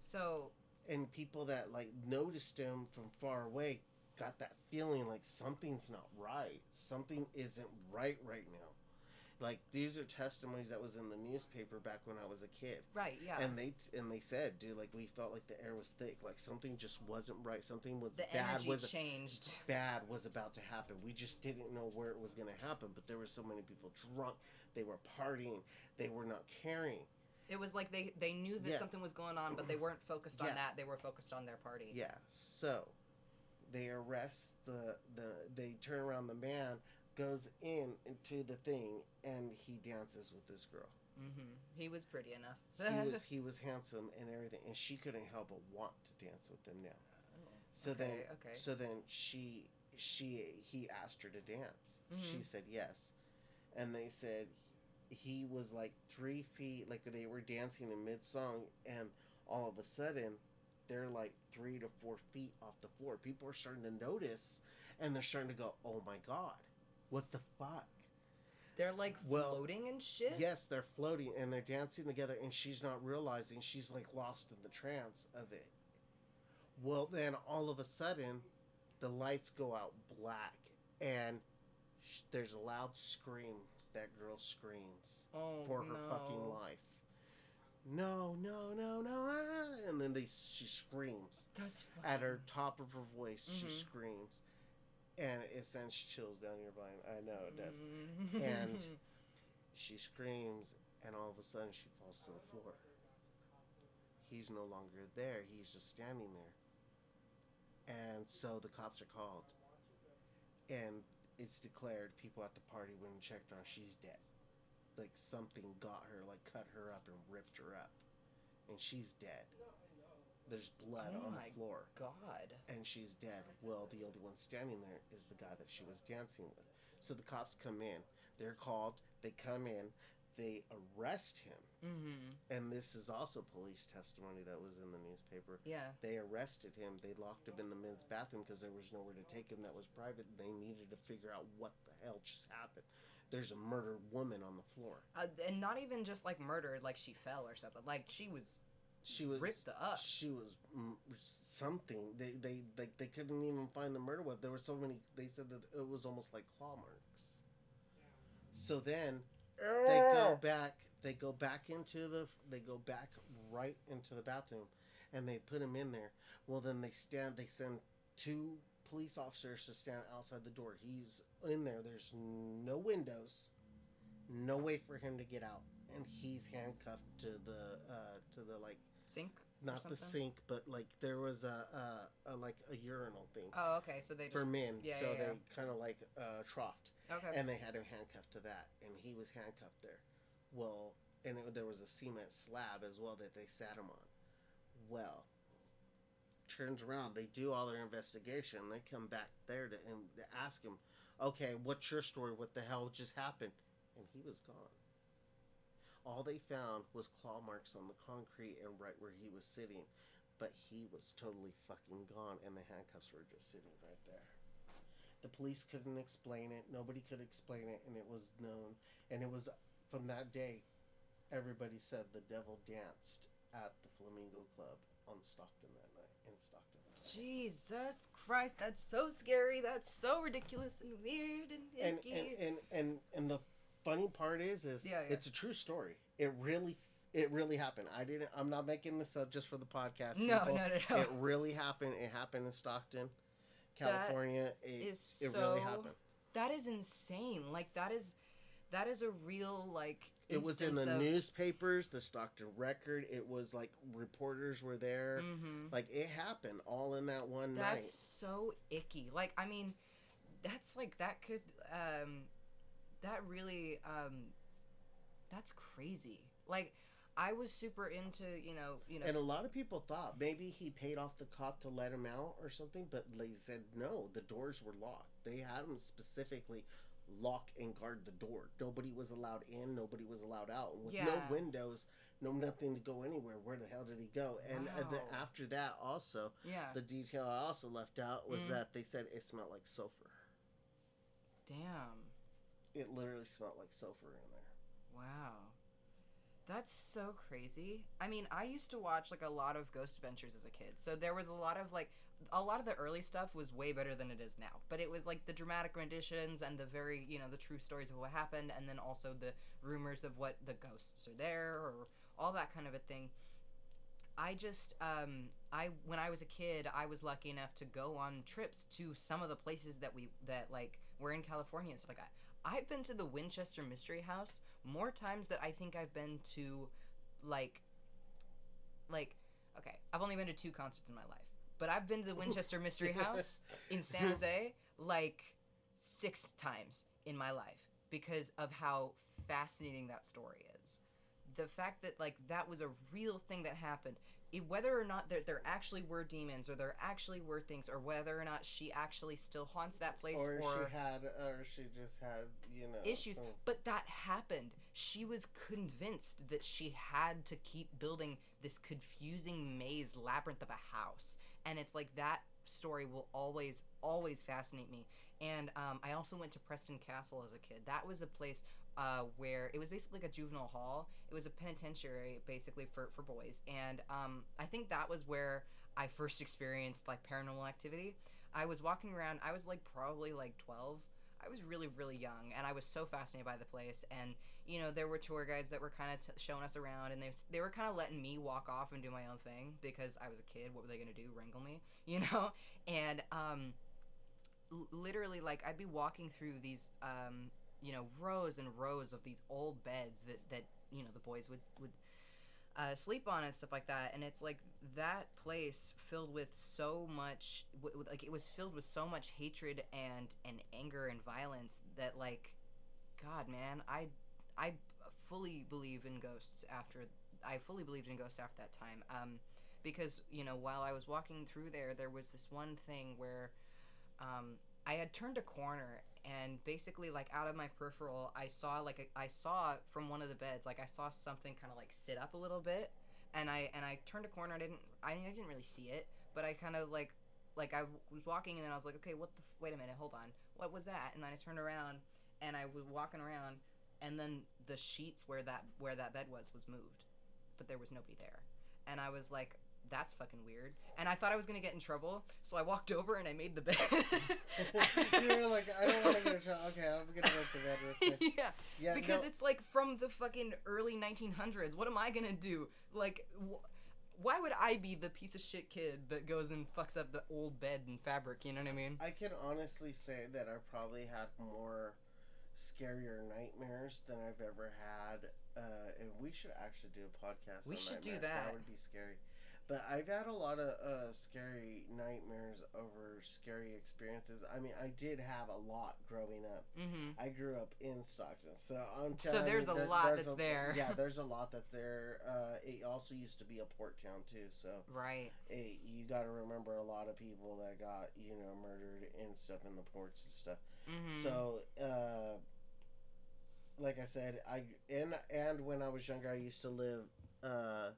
[SPEAKER 1] So
[SPEAKER 2] and people that like noticed him from far away got that feeling like something's not right. Something isn't right right now. Like these are testimonies that was in the newspaper back when I was a kid.
[SPEAKER 1] right. Yeah.
[SPEAKER 2] And they and they said, dude, like we felt like the air was thick, like something just wasn't right. Something was
[SPEAKER 1] the
[SPEAKER 2] bad
[SPEAKER 1] energy
[SPEAKER 2] was
[SPEAKER 1] changed.
[SPEAKER 2] bad was about to happen. We just didn't know where it was going to happen. But there were so many people drunk. They were partying. They were not caring.
[SPEAKER 1] It was like they they knew that
[SPEAKER 2] Yeah.
[SPEAKER 1] something was going on, but they weren't focused on
[SPEAKER 2] Yeah.
[SPEAKER 1] that. They were focused on their party.
[SPEAKER 2] Yeah. So they arrest the the they turn around the man goes in into the thing and he dances with this girl.
[SPEAKER 1] Mm-hmm. He was pretty enough.
[SPEAKER 2] He was he was handsome and everything and she couldn't help but want to dance with him now. So
[SPEAKER 1] okay,
[SPEAKER 2] then
[SPEAKER 1] okay.
[SPEAKER 2] so then she she he asked her to dance. She
[SPEAKER 1] Mhm.
[SPEAKER 2] said yes. And they said he was like three feet like they were dancing in mid song and all of a sudden they're like three to four feet off the floor. People are starting to notice and they're starting to go, Oh my god, what the fuck?
[SPEAKER 1] They're like
[SPEAKER 2] Well,
[SPEAKER 1] floating and shit.
[SPEAKER 2] Yes, they're floating and they're dancing together, and she's not realizing she's like lost in the trance of it. Well, then all of a sudden, the lights go out black, and sh- there's a loud scream. That girl screams
[SPEAKER 1] Oh
[SPEAKER 2] for her
[SPEAKER 1] no.
[SPEAKER 2] fucking life. No, no, no, no! ah," And then they she screams
[SPEAKER 1] That's fucking...
[SPEAKER 2] at her top of her voice. She
[SPEAKER 1] Mhm.
[SPEAKER 2] screams, and it sends chills down your spine. I know it does
[SPEAKER 1] Mhm.
[SPEAKER 2] And- she screams and all of a sudden she falls to the floor he's no longer there he's just standing there and so the cops are called and it's declared people at the party went and checked on she's dead like something got her like cut her up and ripped her up and she's dead there's blood
[SPEAKER 1] Oh
[SPEAKER 2] on the floor
[SPEAKER 1] God.
[SPEAKER 2] and she's dead. Well, the only one standing there is the guy that she was dancing with. So the cops come in. They're called. They come in. They arrest him.
[SPEAKER 1] Mm-hmm.
[SPEAKER 2] And this is also police testimony that was in the newspaper.
[SPEAKER 1] Yeah.
[SPEAKER 2] They arrested him. They locked him in the men's bathroom because there was nowhere to take him that was private. They needed to figure out what the hell just happened. There's a murdered woman on the floor.
[SPEAKER 1] Uh, and not even just like murdered, like she fell or something. Like she was
[SPEAKER 2] She was
[SPEAKER 1] ripped up.
[SPEAKER 2] She was something. They they they, they couldn't even find the murder weapon. There were so many. They said that it was almost like claw marks. So then they go back. They go back into the. They go back right into the bathroom, and they put him in there. Well, then they stand. They send two police officers to stand outside the door. He's in there. There's no windows, no way for him to get out, and he's handcuffed to the uh, to the like
[SPEAKER 1] Sink.
[SPEAKER 2] not the sink, but like there was a, a, a like a urinal thing
[SPEAKER 1] Oh, okay. So they just
[SPEAKER 2] for men.
[SPEAKER 1] yeah,
[SPEAKER 2] so
[SPEAKER 1] yeah, yeah.
[SPEAKER 2] they kind of like uh, troughed,
[SPEAKER 1] okay.
[SPEAKER 2] and they had him handcuffed to that, and he was handcuffed there. Well, and it, there was a cement slab as well that they sat him on. Well, turns around, they do all their investigation. They come back there to and they ask him, "Okay, what's your story? What the hell just happened?" And he was gone. All they found was claw marks on the concrete and right where he was sitting, but he was totally fucking gone, and the handcuffs were just sitting right there. The police couldn't explain it. Nobody could explain it, and it was known. And it was from that day, everybody said the devil danced at the Flamingo Club on Stockton that night. In Stockton that night.
[SPEAKER 1] Jesus Christ, that's so scary. That's so ridiculous and weird and
[SPEAKER 2] And and, and and and the funny part is, is
[SPEAKER 1] Yeah, yeah.
[SPEAKER 2] it's a true story. It really, it really happened. I didn't. I'm not making this up just for the podcast.
[SPEAKER 1] no,
[SPEAKER 2] people.
[SPEAKER 1] no, no, no.
[SPEAKER 2] It really happened. It happened in Stockton,
[SPEAKER 1] That
[SPEAKER 2] California. it,
[SPEAKER 1] is
[SPEAKER 2] it
[SPEAKER 1] so.
[SPEAKER 2] really happened.
[SPEAKER 1] That is insane. Like that is, that is a real like.
[SPEAKER 2] It was in the
[SPEAKER 1] of-
[SPEAKER 2] newspapers, the Stockton Record. It was like reporters were there.
[SPEAKER 1] Mhm.
[SPEAKER 2] Like it happened all in that one night.
[SPEAKER 1] That's so icky. Like I mean, that's like that could um, that really um, that's crazy. Like I was super into you know you know.
[SPEAKER 2] And a lot of people thought maybe he paid off the cop to let him out or something, but they said no, the doors were locked. They had him specifically lock and guard the door. Nobody was allowed in, nobody was allowed out. With no windows, no nothing to go anywhere. Where the hell did he go? And uh, then after that, also,
[SPEAKER 1] yeah.
[SPEAKER 2] the detail I also left out was
[SPEAKER 1] Mhm.
[SPEAKER 2] that they said it smelled like sulfur.
[SPEAKER 1] Damn.
[SPEAKER 2] It literally smelled like sulfur in there.
[SPEAKER 1] Wow. That's so crazy. I mean, I used to watch like a lot of Ghost Adventures as a kid. So there was a lot of like a lot of the early stuff was way better than it is now. But it was like the dramatic renditions and the very, you know, the true stories of what happened and then also the rumors of what the ghosts are there or all that kind of a thing. I just um I when I was a kid, I was lucky enough to go on trips to some of the places that we that like were in California and stuff like that. I've been to the Winchester Mystery House more times that I think I've been to like like okay, I've only been to two concerts in my life. But I've been to the Winchester Mystery House in San Jose like 6 times in my life because of how fascinating that story is. The fact that like that was a real thing that happened it, whether or not there, there actually were demons or there actually were things or whether or not she actually still haunts that place
[SPEAKER 2] Or,
[SPEAKER 1] or,
[SPEAKER 2] she had, or she just had, you know,
[SPEAKER 1] issues.
[SPEAKER 2] some-
[SPEAKER 1] but that happened. She was convinced that she had to keep building this confusing maze labyrinth of a house and it's like that story will always always fascinate me. And um, i also went to preston castle as a kid. That was a place uh, where it was basically like a juvenile hall. It was a penitentiary basically for, for boys. And um, i think that was where i first experienced like paranormal activity. I was walking around i was like probably like 12 I was really, really young, and I was so fascinated by the place. And you know, there were tour guides that were kind of t- showing us around, and they they were kind of letting me walk off and do my own thing because I was a kid. What were they gonna do? Wrangle me, you know? And um, l- literally, like I'd be walking through these um, you know, rows and rows of these old beds that that you know the boys would would uh, sleep on and stuff like that. And it's like that place filled with so much, like it was filled with so much hatred and and anger and violence that like, God, man, I I fully believe in ghosts after I fully believed in ghosts after that time. Um, because you know while I was walking through there, there was this one thing where um, I had turned a corner and basically like out of my peripheral I saw like a, I saw from one of the beds like I saw something kind of like sit up a little bit and I and I turned a corner I didn't I, I didn't really see it but I kind of like like I was walking and then I was like okay what the f- wait a minute hold on. What was that? And then I turned around and I was walking around and then the sheets where that where that bed was was moved but there was nobody there. And I was like that's fucking weird and I thought I was gonna get in trouble so I walked over and I made the bed
[SPEAKER 2] you were like, I don't want to get in trouble. Okay, I'm gonna go to bed real quick.
[SPEAKER 1] yeah,
[SPEAKER 2] Yeah,
[SPEAKER 1] because
[SPEAKER 2] no,
[SPEAKER 1] it's like from the fucking early 1900s. What am I gonna do? Like, wh- why would I be the piece of shit kid that goes and fucks up the old bed and fabric? You know what I mean?
[SPEAKER 2] I can honestly say that I probably had more scarier nightmares than I've ever had. Uh, and we should actually do a podcast.
[SPEAKER 1] We should do that.
[SPEAKER 2] That would be scary. But I've had a lot of uh, scary nightmares over scary experiences. I mean, I did have a lot growing up.
[SPEAKER 1] Mm-hmm.
[SPEAKER 2] I grew up in Stockton, so I'm
[SPEAKER 1] So there's
[SPEAKER 2] you,
[SPEAKER 1] a
[SPEAKER 2] there-
[SPEAKER 1] lot
[SPEAKER 2] there's
[SPEAKER 1] that's
[SPEAKER 2] a-
[SPEAKER 1] there.
[SPEAKER 2] Yeah, there's a lot that there. Uh, it also used to be a port town too, so
[SPEAKER 1] Right.
[SPEAKER 2] it, you got to remember a lot of people that got you know murdered and stuff in the ports and stuff.
[SPEAKER 1] Mm-hmm.
[SPEAKER 2] So, uh, like I said, I and and when I was younger, I used to live uh,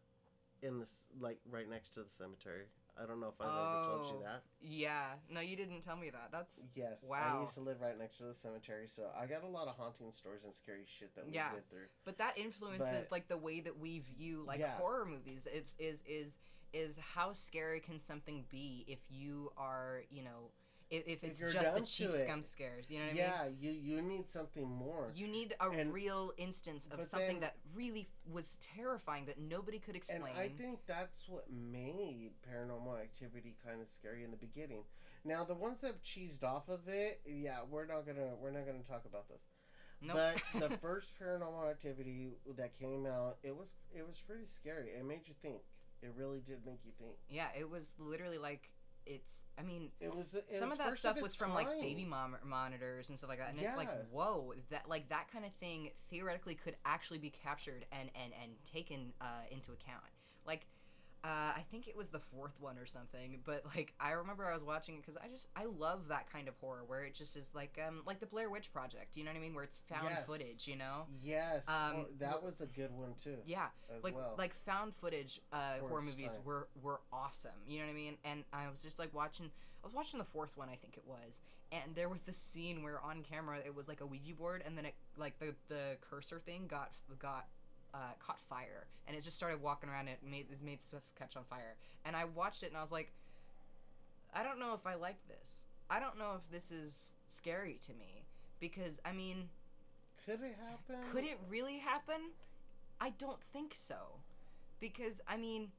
[SPEAKER 2] in this like right next to the cemetery. I don't know if I've ever told
[SPEAKER 1] Oh.
[SPEAKER 2] you that.
[SPEAKER 1] yeah. No, you didn't tell me that. That's
[SPEAKER 2] Yes,
[SPEAKER 1] Wow.
[SPEAKER 2] I used to live right next to the cemetery, so I got a lot of haunting stories and scary shit that we
[SPEAKER 1] Yeah.
[SPEAKER 2] went through.
[SPEAKER 1] but that influences
[SPEAKER 2] But-
[SPEAKER 1] like the way that we view like
[SPEAKER 2] Yeah.
[SPEAKER 1] horror movies. It's is is is how scary can something be if you are you know if, if it's just the cheap scum scares. You know what I mean?
[SPEAKER 2] yeah, you you need something more.
[SPEAKER 1] You need a
[SPEAKER 2] And-
[SPEAKER 1] real instance of something
[SPEAKER 2] then-
[SPEAKER 1] that really was terrifying that nobody could explain. and.
[SPEAKER 2] I think that's what made Paranormal Activity kind of scary in the beginning. Now the ones that cheesed off of it, yeah, we're not gonna we're not gonna talk about this.
[SPEAKER 1] Nope.
[SPEAKER 2] But the first Paranormal Activity that came out, it was it was pretty scary. It made you think. It really did make you think.
[SPEAKER 1] yeah, it was literally like it's. I mean,
[SPEAKER 2] It was it
[SPEAKER 1] some
[SPEAKER 2] was
[SPEAKER 1] of that stuff
[SPEAKER 2] its
[SPEAKER 1] was from like baby mom- monitors and stuff like that, and it's like whoa, that like that kind of thing theoretically could actually be captured and and and taken uh, into account. Like, uh, I think it was the fourth one or something, but like I remember I was watching it because I just I love that kind of horror where it just is like um like the Blair Witch Project, you know what I mean, where it's found
[SPEAKER 2] Yes.
[SPEAKER 1] footage, you know.
[SPEAKER 2] Yes,
[SPEAKER 1] Um,
[SPEAKER 2] or- that was a good one too.
[SPEAKER 1] Yeah,
[SPEAKER 2] as
[SPEAKER 1] like
[SPEAKER 2] well.
[SPEAKER 1] like found footage uh, horror movies
[SPEAKER 2] time.
[SPEAKER 1] were were awesome. You know what I mean? And I was just like watching. I was watching the fourth one, I think it was, and there was this scene where on camera it was like a Ouija board, and then it like the the cursor thing got got. Uh, caught fire and it just started walking around and it made it made stuff catch on fire and I watched it and I was like I don't know if I like this I don't know if this is scary to me because I mean
[SPEAKER 2] could it happen?
[SPEAKER 1] could it really happen? I don't think so. Because I mean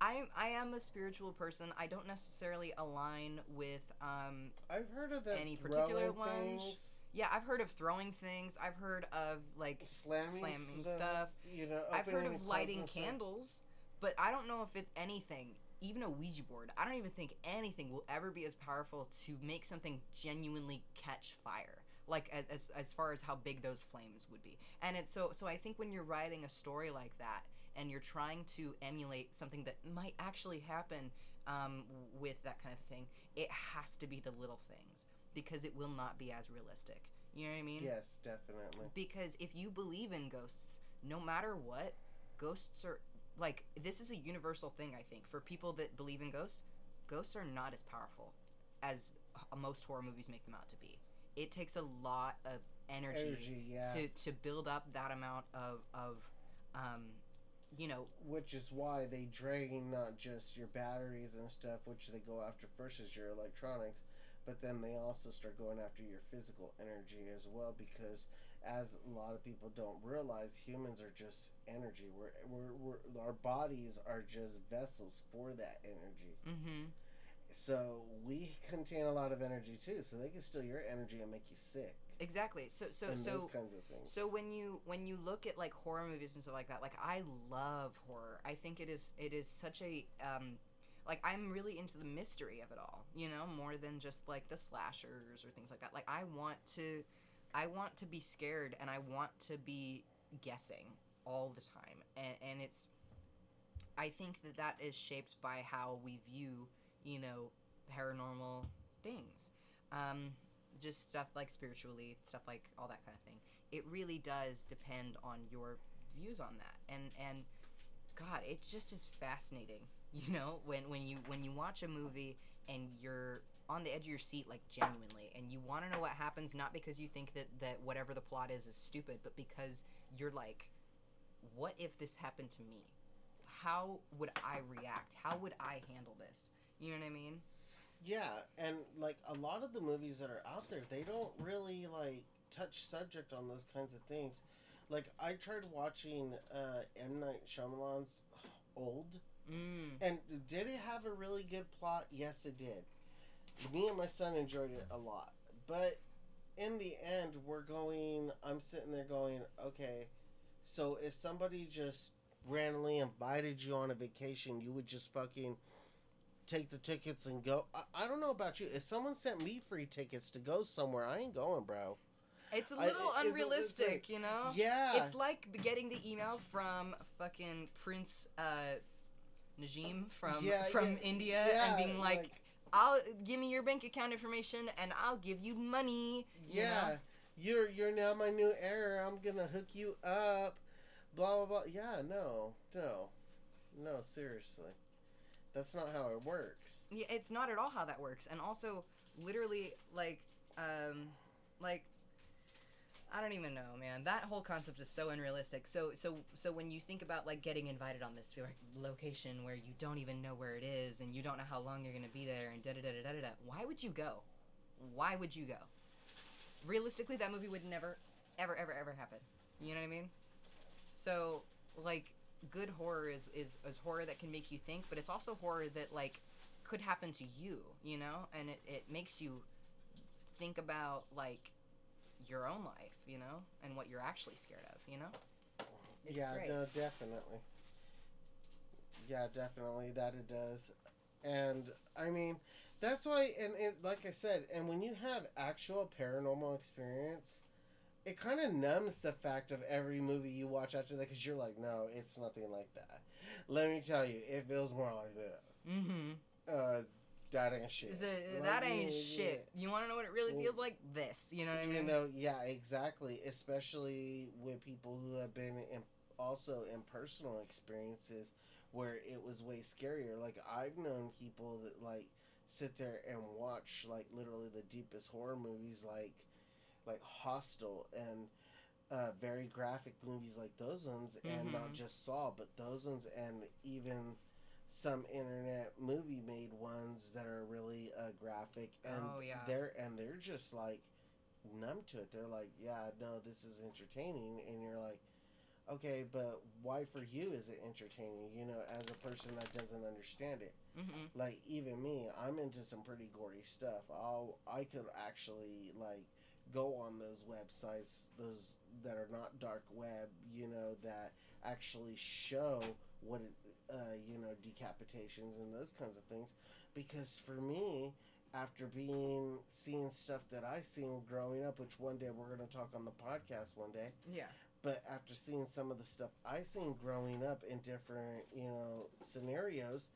[SPEAKER 1] I I am a spiritual person. I don't necessarily align with um
[SPEAKER 2] I've heard of that
[SPEAKER 1] any particular ones?
[SPEAKER 2] things,
[SPEAKER 1] yeah, I've heard of throwing things. I've heard of like
[SPEAKER 2] slamming,
[SPEAKER 1] slamming
[SPEAKER 2] stuff.
[SPEAKER 1] stuff.
[SPEAKER 2] You know,
[SPEAKER 1] I've heard of lighting
[SPEAKER 2] stuff.
[SPEAKER 1] candles, but I don't know if it's anything, even a Ouija board. I don't even think anything will ever be as powerful to make something genuinely catch fire. Like as, as, as far as how big those flames would be. And it's so so I think when you're writing a story like that and you're trying to emulate something that might actually happen um, with that kind of thing, it has to be the little things because it will not be as realistic. You know what I mean?
[SPEAKER 2] Yes, definitely.
[SPEAKER 1] because if you believe in ghosts no matter what ghosts are like this is a universal thing i think for people that believe in ghosts ghosts are not as powerful as most horror movies make them out to be it takes a lot of energy,
[SPEAKER 2] Energy, yeah.
[SPEAKER 1] to to build up that amount of of um you know
[SPEAKER 2] Which is why they drain not just your batteries and stuff, which they go after first is your electronics, but then they also start going after your physical energy as well. Because as a lot of people don't realize, humans are just energy. We're, we're, we're our bodies are just vessels for that energy.
[SPEAKER 1] mm-hmm
[SPEAKER 2] So we contain a lot of energy too. So they can steal your energy and make you sick.
[SPEAKER 1] exactly so so
[SPEAKER 2] and
[SPEAKER 1] so
[SPEAKER 2] those kinds of things.
[SPEAKER 1] So when you when you look at like horror movies and stuff like that, like I love horror. I think it is it is such a um like I'm really into the mystery of it all, you know, more than just like the slashers or things like that. Like I want to I want to be scared and I want to be guessing all the time. And and it's I think that that is shaped by how we view, you know, paranormal things. Um just stuff like spiritually, stuff like all that kind of thing. It really does depend on your views on that. And and God, it just is fascinating. You know, when when you when you watch a movie and you're on the edge of your seat like genuinely and you want to know what happens not because you think that that whatever the plot is is stupid but because you're like what if this happened to me? How would i react? How would i handle this? You know what i mean?
[SPEAKER 2] Yeah, and like a lot of the movies that are out there, they don't really like touch subject on those kinds of things. Like I tried watching uh, M. Night Shyamalan's Old,
[SPEAKER 1] Mm.
[SPEAKER 2] And did it have a really good plot? Yes, it did. Me and my son enjoyed it a lot. But in the end, we're going, I'm sitting there going, okay, so if somebody just randomly invited you on a vacation, you would just fucking take the tickets and go. I, I don't know about you. If someone sent me free tickets to go somewhere, I ain't going, bro.
[SPEAKER 1] It's a little
[SPEAKER 2] it's
[SPEAKER 1] unrealistic,
[SPEAKER 2] like-
[SPEAKER 1] you know?
[SPEAKER 2] Yeah.
[SPEAKER 1] It's like getting the email from fucking Prince uh, Najim from
[SPEAKER 2] Yeah,
[SPEAKER 1] from
[SPEAKER 2] yeah,
[SPEAKER 1] India
[SPEAKER 2] yeah,
[SPEAKER 1] and being like,
[SPEAKER 2] like-
[SPEAKER 1] "I'll give me your bank account information and I'll give you money." you
[SPEAKER 2] yeah.
[SPEAKER 1] know?
[SPEAKER 2] You're you're now my new heir. I'm gonna hook you up. Blah blah blah. Yeah, no, no, no. Seriously, that's not how it works.
[SPEAKER 1] Yeah, it's not at all how that works. And also, literally, like, um, like, I don't even know, man. That whole concept is so unrealistic. So, so, so when you think about like getting invited on this location where you don't even know where it is and you don't know how long you're gonna be there and da da da da da da, why would you go? Why would you go? Realistically, that movie would never, ever, ever, ever happen. You know what I mean? So, like, good horror is, is, is horror that can make you think, but it's also horror that, like, could happen to you, you know? And it, it makes you think about, like, your own life, you know? And what you're actually scared of, you know? It's
[SPEAKER 2] yeah,
[SPEAKER 1] great.
[SPEAKER 2] no, definitely. Yeah, definitely that it does, and I mean that's why. And, and like I said, and when you have actual paranormal experience, it kind of numbs the fact of every movie you watch after that because you're like, no, it's nothing like that. Let me tell you, it feels more like that.
[SPEAKER 1] Mm-hmm.
[SPEAKER 2] Uh, that ain't shit.
[SPEAKER 1] Is it,
[SPEAKER 2] Like,
[SPEAKER 1] that ain't
[SPEAKER 2] yeah,
[SPEAKER 1] shit. You want to know what it really
[SPEAKER 2] Well,
[SPEAKER 1] feels like? This. You know what I
[SPEAKER 2] You
[SPEAKER 1] mean?
[SPEAKER 2] know, yeah, exactly. Especially with people who have been in, also in personal experiences where it was way scarier. Like I've known people that like sit there and watch like literally the deepest horror movies, like like Hostel and uh, very graphic movies like those ones, and not
[SPEAKER 1] Mhm.
[SPEAKER 2] just Saw, but those ones, and even some internet movie made ones that are really uh, graphic and
[SPEAKER 1] Oh, yeah.
[SPEAKER 2] they're and they're just like numb to it. They're like yeah no this is entertaining. And you're like okay but why for you is it entertaining? You know as a person that doesn't understand it.
[SPEAKER 1] Mm-hmm.
[SPEAKER 2] like even me i'm into some pretty gory stuff. I'll i could actually like go on those websites those that are not dark web you know that actually show what it, uh, you know decapitations and those kinds of things because for me after being seeing stuff that i seen growing up which one day we're going to talk on the podcast one day
[SPEAKER 1] Yeah.
[SPEAKER 2] but after seeing some of the stuff I seen growing up in different, you know, scenarios,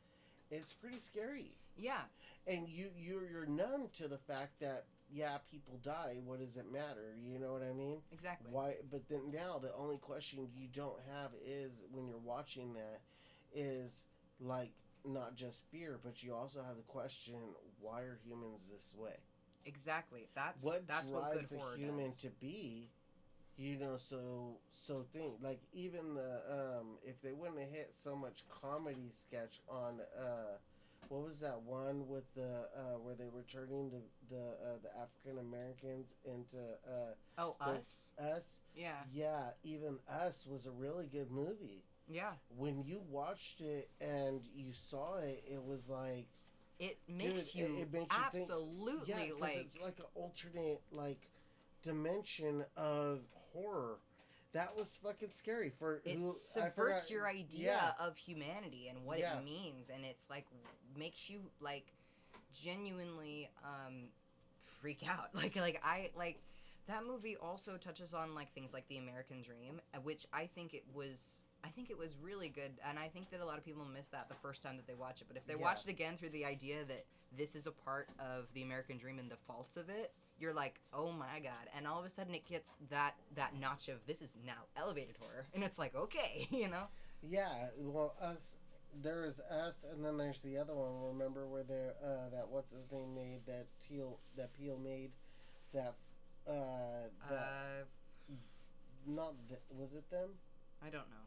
[SPEAKER 2] it's pretty scary.
[SPEAKER 1] Yeah.
[SPEAKER 2] And you you're you're numb to the fact that yeah, people die. What does it matter? You know what I mean?
[SPEAKER 1] Exactly.
[SPEAKER 2] Why? But then now the only question you don't have is when you're watching that is like not just fear, but you also have the question: Why are humans this way?
[SPEAKER 1] Exactly. That's
[SPEAKER 2] what
[SPEAKER 1] that's what good
[SPEAKER 2] drives a human
[SPEAKER 1] does.
[SPEAKER 2] to be you know so so think like even the um if they wouldn't have hit so much comedy sketch on uh what was that one with the uh where they were turning the the uh, the african americans into uh
[SPEAKER 1] oh,
[SPEAKER 2] the-
[SPEAKER 1] us.
[SPEAKER 2] us
[SPEAKER 1] Yeah.
[SPEAKER 2] yeah even us was a really good movie
[SPEAKER 1] Yeah.
[SPEAKER 2] when you watched it and you saw it it was like
[SPEAKER 1] It makes
[SPEAKER 2] Dude,
[SPEAKER 1] you
[SPEAKER 2] it- it makes you think-
[SPEAKER 1] absolutely
[SPEAKER 2] yeah,
[SPEAKER 1] like
[SPEAKER 2] it's like an alternate like dimension of horror. That was fucking scary for
[SPEAKER 1] it
[SPEAKER 2] who
[SPEAKER 1] subverts your idea
[SPEAKER 2] Yeah,
[SPEAKER 1] of humanity and what
[SPEAKER 2] Yeah.
[SPEAKER 1] it means and it's like makes you like genuinely um freak out like like i like that movie also touches on like things like the american dream uh, which i think it was i think it was really good and i think that a lot of people miss that the first time that they watch it but if they
[SPEAKER 2] Yeah.
[SPEAKER 1] watch it again through the idea that this is a part of the american dream and the faults of it you're like oh my god and all of a sudden it gets that that notch of this is now elevated horror and it's like okay you know
[SPEAKER 2] yeah. Well, us. There is us, and then there's the other one. Remember where there uh, that what's his name made that Teal that Peele made that uh that
[SPEAKER 1] uh
[SPEAKER 2] not th- was it them?
[SPEAKER 1] i don't know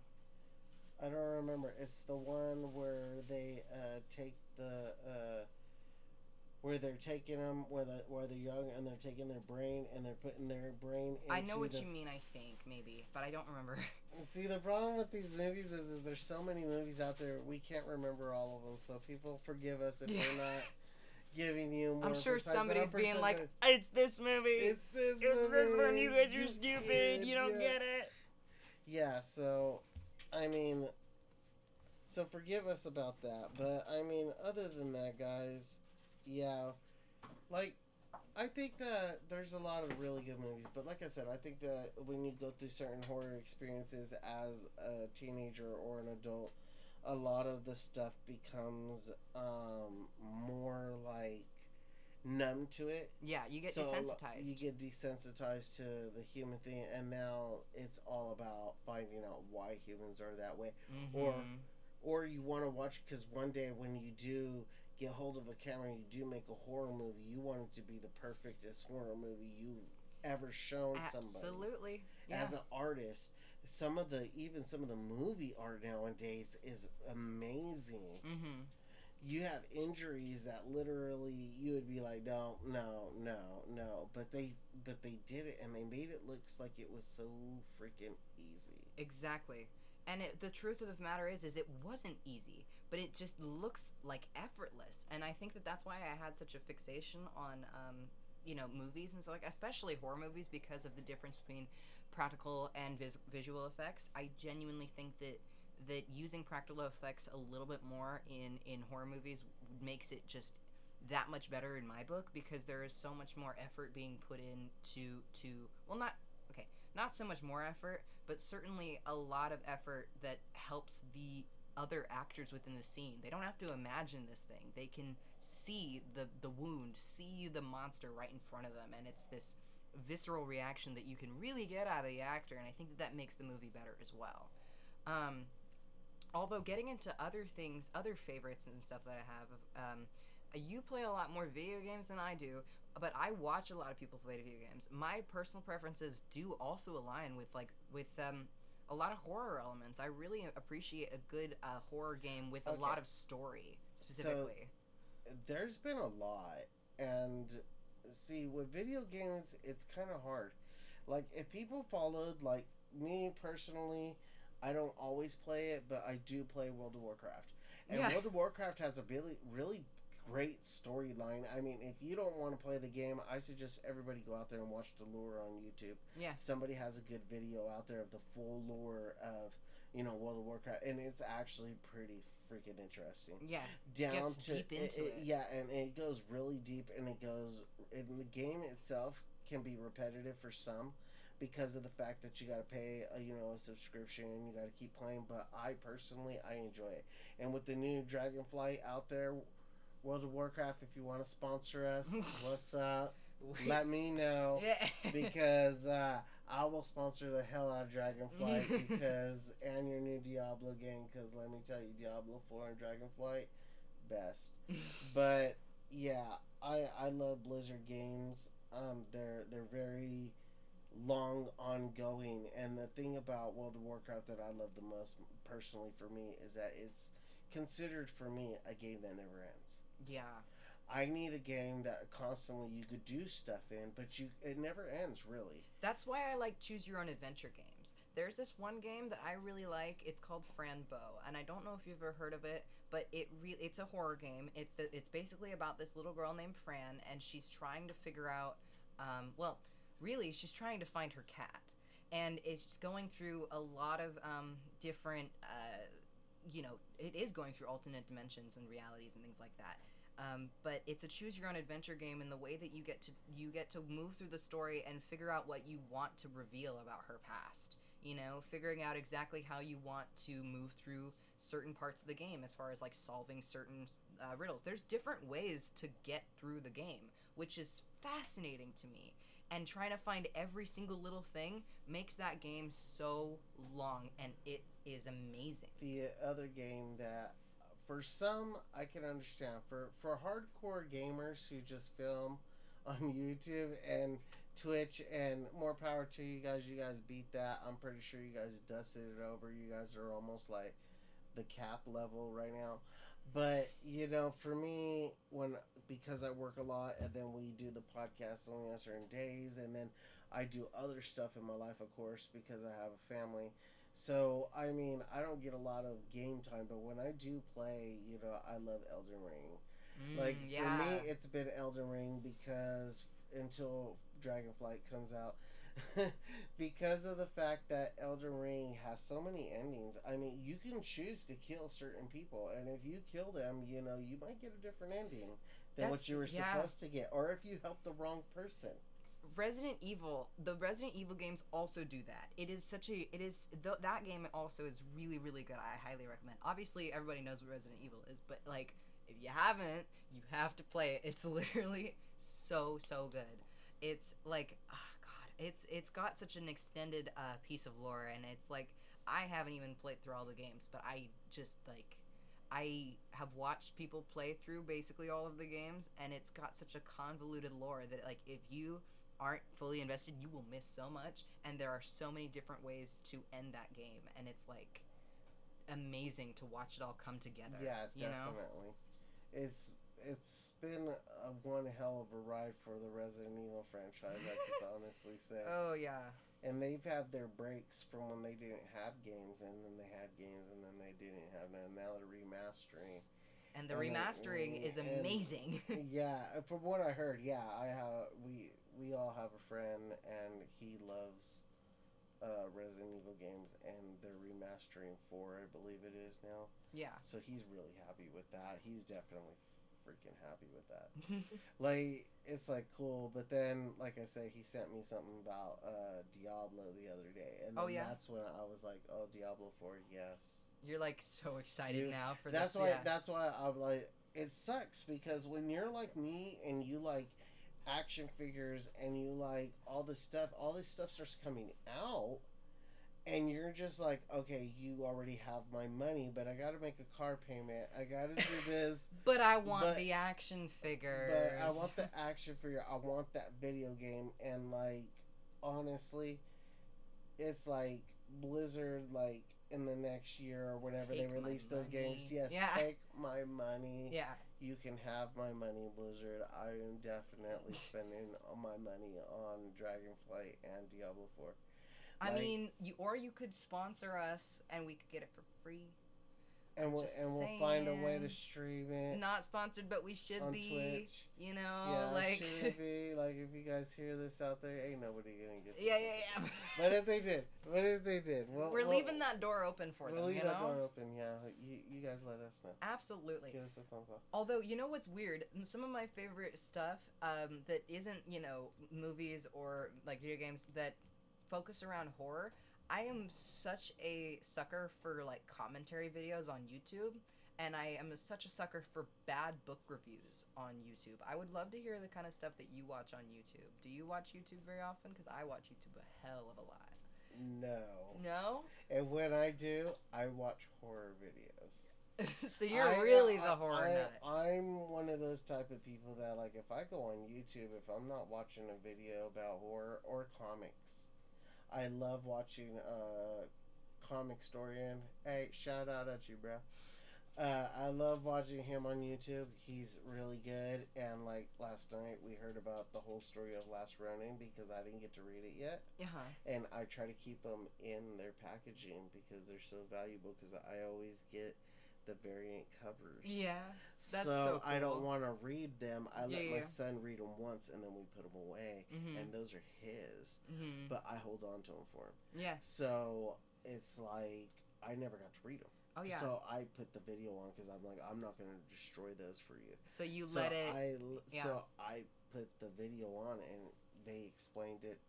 [SPEAKER 2] I don't remember. It's the one where they uh, take the uh, where they're taking them where the where they're young and they're taking their brain and they're putting their brain. Into
[SPEAKER 1] I know what
[SPEAKER 2] the,
[SPEAKER 1] you mean. I think maybe, but I don't remember.
[SPEAKER 2] See, the problem with these movies is, is there's so many movies out there we can't remember all of them. So people forgive us if
[SPEAKER 1] Yeah.
[SPEAKER 2] we're not giving you. More
[SPEAKER 1] I'm sure
[SPEAKER 2] precise,
[SPEAKER 1] somebody's
[SPEAKER 2] I'm
[SPEAKER 1] being like, "It's this movie.
[SPEAKER 2] it's this.
[SPEAKER 1] It's this one. You guys are stupid. You don't
[SPEAKER 2] yeah."
[SPEAKER 1] get it."
[SPEAKER 2] Yeah, so I mean so forgive us about that. But I mean other than that guys, yeah. Like I think that there's a lot of really good movies, but like I said, I think that when you go through certain horror experiences as a teenager or an adult, a lot of the stuff becomes um, more like numb to it
[SPEAKER 1] Yeah, you get
[SPEAKER 2] so
[SPEAKER 1] desensitized.
[SPEAKER 2] You get desensitized to the human thing, and now it's all about finding out why humans are that way, or-
[SPEAKER 1] Mhm.
[SPEAKER 2] or you want to watch because one day when you do get hold of a camera, and you do make a horror movie. You want it to be the perfectest horror movie you've ever shown somebody
[SPEAKER 1] Absolutely. Yeah.
[SPEAKER 2] as an artist. Some of the even some of the movie art nowadays is amazing
[SPEAKER 1] mm-hmm.
[SPEAKER 2] you have injuries that literally you would be like no no no no but they but they did it and they made it looks like it was so freaking easy
[SPEAKER 1] Exactly. And it, the truth of the matter is, is it wasn't easy, but it just looks like effortless. And I think that that's why I had such a fixation on, um, you know, movies and so like, especially horror movies, because of the difference between practical and vis- visual effects. I genuinely think that that using practical effects a little bit more in in horror movies makes it just that much better in my book because there is so much more effort being put in to to well not okay not so much more effort but certainly a lot of effort that helps the other actors within the scene. They don't have to imagine this thing. They can see the the wound, see the monster right in front of them, and it's this visceral reaction that you can really get out of the actor. And I think that that makes the movie better as well. Um, although getting into other things, other favorites and stuff that I have, um, you play a lot more video games than I do, but I watch a lot of people play video games. My personal preferences do also align with like with um, a lot of horror elements. I really appreciate a good uh, horror game with a
[SPEAKER 2] Okay.
[SPEAKER 1] lot of story specifically.
[SPEAKER 2] there's been a lot and see with video games it's kind of hard like if people followed like me personally i don't always play it but i do play world of warcraft and
[SPEAKER 1] Yeah.
[SPEAKER 2] world of warcraft has a really really great storyline. I mean if you don't want to play the game i suggest everybody go out there and watch the lore on youtube.
[SPEAKER 1] Yeah,
[SPEAKER 2] somebody has a good video out there of the full lore of you know world of warcraft and it's actually pretty freaking interesting.
[SPEAKER 1] Yeah,
[SPEAKER 2] down
[SPEAKER 1] Gets
[SPEAKER 2] to
[SPEAKER 1] deep into it.
[SPEAKER 2] yeah and it goes really deep and it goes and the game itself can be repetitive for some because of the fact that you got to pay a, you know a subscription and you got to keep playing but i personally i enjoy it. And with the new dragonflight out there world of warcraft if you want to sponsor us what's up let me know
[SPEAKER 1] yeah.
[SPEAKER 2] because uh, I will sponsor the hell out of Dragonflight because and your new Diablo game because let me tell you Diablo Four and Dragonflight best. But yeah, I I love Blizzard games. Um, they're they're very long ongoing, and the thing about World of Warcraft that I love the most personally for me is that it's considered for me a game that never ends.
[SPEAKER 1] Yeah.
[SPEAKER 2] I need a game that constantly you could do stuff in, but you it never ends really.
[SPEAKER 1] That's why I like choose your own adventure games. There's this one game that I really like. It's called Fran Bow, and I don't know if you've ever heard of it, but it re- it's a horror game. It's the, it's basically about this little girl named Fran, and she's trying to figure out, um, well, really, she's trying to find her cat, and it's going through a lot of um, different, uh, you know, it is going through alternate dimensions and realities and things like that. Um, but it's a choose your own adventure game in the way that you get to you get to move through the story and figure out what you want to reveal about her past you know figuring out exactly how you want to move through certain parts of the game as far as like solving certain uh, riddles. There's different ways to get through the game which is fascinating to me. And trying to find every single little thing makes that game so long and it is amazing.
[SPEAKER 2] The other game that for some I can understand for for hardcore gamers who just film on YouTube and Twitch and more power to you guys. You guys beat that. I'm pretty sure you guys dusted it over. You guys are almost like the cap level right now. But you know, for me, when because I work a lot, and then we do the podcast only on certain days, and then I do other stuff in my life, of course, because I have a family. So I mean, I don't get a lot of game time, but when I do play, you know, I love Elden Ring.
[SPEAKER 1] Mm,
[SPEAKER 2] Like
[SPEAKER 1] yeah.
[SPEAKER 2] for me, it's been Elden Ring because until Dragonflight comes out, because of the fact that Elden Ring has so many endings. I mean, you can choose to kill certain people, and if you kill them, you know you might get a different ending than what you were
[SPEAKER 1] yeah.
[SPEAKER 2] supposed to get, or if you help the wrong person.
[SPEAKER 1] Resident Evil, the Resident Evil games also do that. It is such a, it is th- that game also is really really good. I highly recommend. Obviously, everybody knows what Resident Evil is, but like if you haven't, you have to play it. It's literally so so good. It's like, oh god, it's it's got such an extended uh, piece of lore, and it's like I haven't even played through all the games, but I just like I have watched people play through basically all of the games, and it's got such a convoluted lore that like if you aren't fully invested, you will miss so much, and there are so many different ways to end that game, and it's like amazing to watch it all come together.
[SPEAKER 2] Yeah,
[SPEAKER 1] you know.
[SPEAKER 2] definitely. It's it's been a one hell of a ride for the Resident Evil franchise. I can honestly say.
[SPEAKER 1] Oh yeah.
[SPEAKER 2] And they've had their breaks from when they didn't have games, and then they had games, and then they didn't have them. Now they're remastering.
[SPEAKER 1] And the
[SPEAKER 2] And, uh,
[SPEAKER 1] remastering is amazing.
[SPEAKER 2] yeah, uh, from what I heard, yeah, I have we we all have a friend, and he loves uh, Resident Evil games, and they're remastering four, I believe it is now.
[SPEAKER 1] yeah.
[SPEAKER 2] So he's really happy with that. He's definitely freaking happy with that. Like it's like cool, but then like I say, he sent me something about uh Diablo the other day, and
[SPEAKER 1] Oh, yeah?
[SPEAKER 2] that's when I was like, oh Diablo four, yes.
[SPEAKER 1] You're like so excited
[SPEAKER 2] You-
[SPEAKER 1] now for
[SPEAKER 2] That's
[SPEAKER 1] this.
[SPEAKER 2] why.
[SPEAKER 1] yeah.
[SPEAKER 2] That's why I'm like, it sucks because when you're like me and you like action figures and you like all this stuff, all this stuff starts coming out. And you're just like, okay, you already have my money, but I gotta make a car payment. I gotta do this.
[SPEAKER 1] but I want
[SPEAKER 2] but-
[SPEAKER 1] the action figures.
[SPEAKER 2] But I want the action figure. I want that video game. And like, honestly, it's like Blizzard. Like in the next year or whenever they
[SPEAKER 1] Take my
[SPEAKER 2] release those games, yes,
[SPEAKER 1] Yeah.
[SPEAKER 2] take my money.
[SPEAKER 1] Yeah.
[SPEAKER 2] You can have my money, Blizzard. I am definitely spending all my money on Dragonflight and Diablo Four.
[SPEAKER 1] I
[SPEAKER 2] Like-
[SPEAKER 1] mean, you or you could sponsor us and we could get it for free.
[SPEAKER 2] And we'll
[SPEAKER 1] Just
[SPEAKER 2] and we'll find a way to stream it
[SPEAKER 1] Not sponsored, but we should be.
[SPEAKER 2] Twitch.
[SPEAKER 1] You know,
[SPEAKER 2] yeah,
[SPEAKER 1] like
[SPEAKER 2] should be like if you guys hear this out there, ain't nobody gonna get.
[SPEAKER 1] Yeah, yeah, yeah.
[SPEAKER 2] But if they did, but if they did, well,
[SPEAKER 1] We're
[SPEAKER 2] well,
[SPEAKER 1] leaving that door open for them.
[SPEAKER 2] we'll
[SPEAKER 1] them.
[SPEAKER 2] leave
[SPEAKER 1] You
[SPEAKER 2] that door open. Yeah, you, you guys let us know.
[SPEAKER 1] absolutely.
[SPEAKER 2] Give us a phone call.
[SPEAKER 1] Although you know what's weird, some of my favorite stuff um, that isn't you know movies or like video games that focus around horror. I am such a sucker for like commentary videos on YouTube, and I am such a sucker for bad book reviews on YouTube. I would love to hear the kind of stuff that you watch on YouTube. Do you watch YouTube very often? Because I watch YouTube a hell of a lot.
[SPEAKER 2] No.
[SPEAKER 1] No,
[SPEAKER 2] And when I do, I watch horror videos.
[SPEAKER 1] so you're
[SPEAKER 2] I-
[SPEAKER 1] really
[SPEAKER 2] I-
[SPEAKER 1] the horror
[SPEAKER 2] I,
[SPEAKER 1] nut.
[SPEAKER 2] I'm one of those type of people that like if I go on YouTube, if I'm not watching a video about horror or comics, I love watching uh Comicstorian. Hey, shout out at you, bro. Uh, I love watching him on YouTube. He's really good. And like last night, we heard about the whole story of Last Ronin because I didn't get to read it yet
[SPEAKER 1] Uh-huh.
[SPEAKER 2] and I try to keep them in their packaging because they're so valuable. Because I always get the variant covers.
[SPEAKER 1] Yeah. That's
[SPEAKER 2] so,
[SPEAKER 1] so
[SPEAKER 2] I don't want to read them. I let
[SPEAKER 1] Yeah,
[SPEAKER 2] my
[SPEAKER 1] yeah.
[SPEAKER 2] son read them once, and then we put them away,
[SPEAKER 1] Mm-hmm.
[SPEAKER 2] and those are his.
[SPEAKER 1] mm-hmm.
[SPEAKER 2] But I hold on to them for him.
[SPEAKER 1] Yes.
[SPEAKER 2] So it's like I never got to read them.
[SPEAKER 1] Oh yeah.
[SPEAKER 2] So I put the video on because I'm like I'm not gonna destroy those for you.
[SPEAKER 1] So you
[SPEAKER 2] so
[SPEAKER 1] let it.
[SPEAKER 2] I
[SPEAKER 1] yeah.
[SPEAKER 2] so I put the video on and they explained it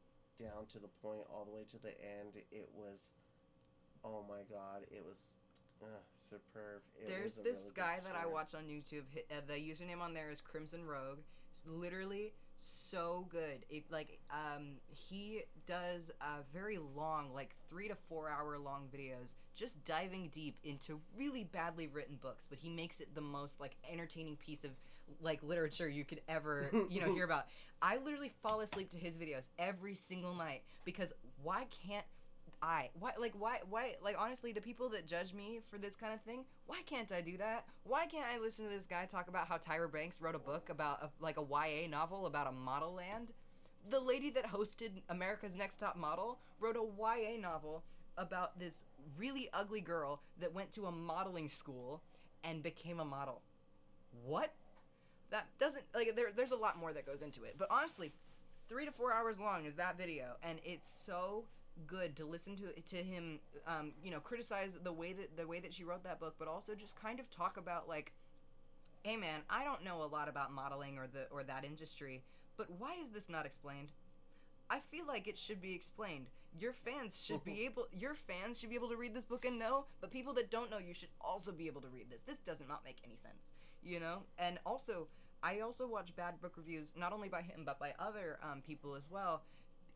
[SPEAKER 2] down to the point all the way to the end. It was, oh my god, it was uh, superb. It
[SPEAKER 1] There's
[SPEAKER 2] a
[SPEAKER 1] this
[SPEAKER 2] really
[SPEAKER 1] guy that I watch on YouTube. Uh, the username on there is Crimson Rogue. It's literally so good. If like um he does uh very long, like three to four hour long videos, just diving deep into really badly written books. But he makes it the most like entertaining piece of like literature you could ever you know hear about. I literally fall asleep to his videos every single night because why can't I? Why like why why like honestly the people that judge me for this kind of thing, why can't I do that? Why can't I listen to this guy talk about how Tyra Banks wrote a book about a, like a YA novel about a model land? The lady that hosted America's Next Top Model wrote a YA novel about this really ugly girl that went to a modeling school and became a model. What? That doesn't like there there's a lot more that goes into it. But honestly, 3 to 4 hours long is that video and it's so good to listen to to him um, you know criticize the way that the way that she wrote that book but also just kind of talk about like hey man i don't know a lot about modeling or the or that industry but why is this not explained? I feel like it should be explained. Your fans should be able your fans should be able to read this book and know but people that don't know you should also be able to read this. This does not make any sense you know? And also i also watch bad book reviews not only by him but by other um, people as well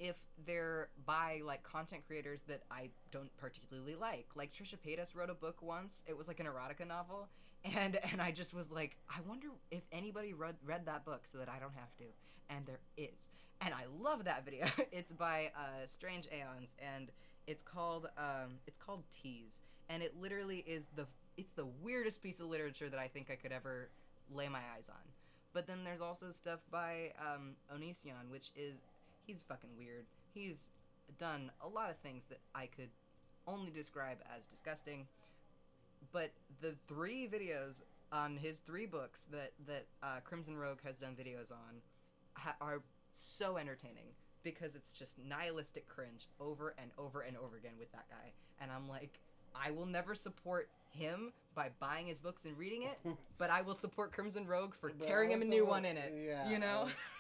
[SPEAKER 1] if they're by like content creators that I don't particularly like. Like Trisha Paytas wrote a book once. It was like an erotica novel, and and I just was like, I wonder if anybody read read that book so that I don't have to. And there is, and I love that video. it's by uh, Strange Aeons, and it's called um, it's called Tease, and it literally is the it's the weirdest piece of literature that I think I could ever lay my eyes on. But then there's also stuff by um, Onision, which is he's fucking weird. He's done a lot of things that I could only describe as disgusting. But the three videos on his three books that that uh, Crimson Rogue has done videos on ha- are so entertaining because it's just nihilistic cringe over and over and over again with that guy. And I'm like, I will never support him by buying his books and reading it, but I will support Crimson Rogue for
[SPEAKER 2] But
[SPEAKER 1] tearing him a new one in it.
[SPEAKER 2] yeah,
[SPEAKER 1] you know?
[SPEAKER 2] um,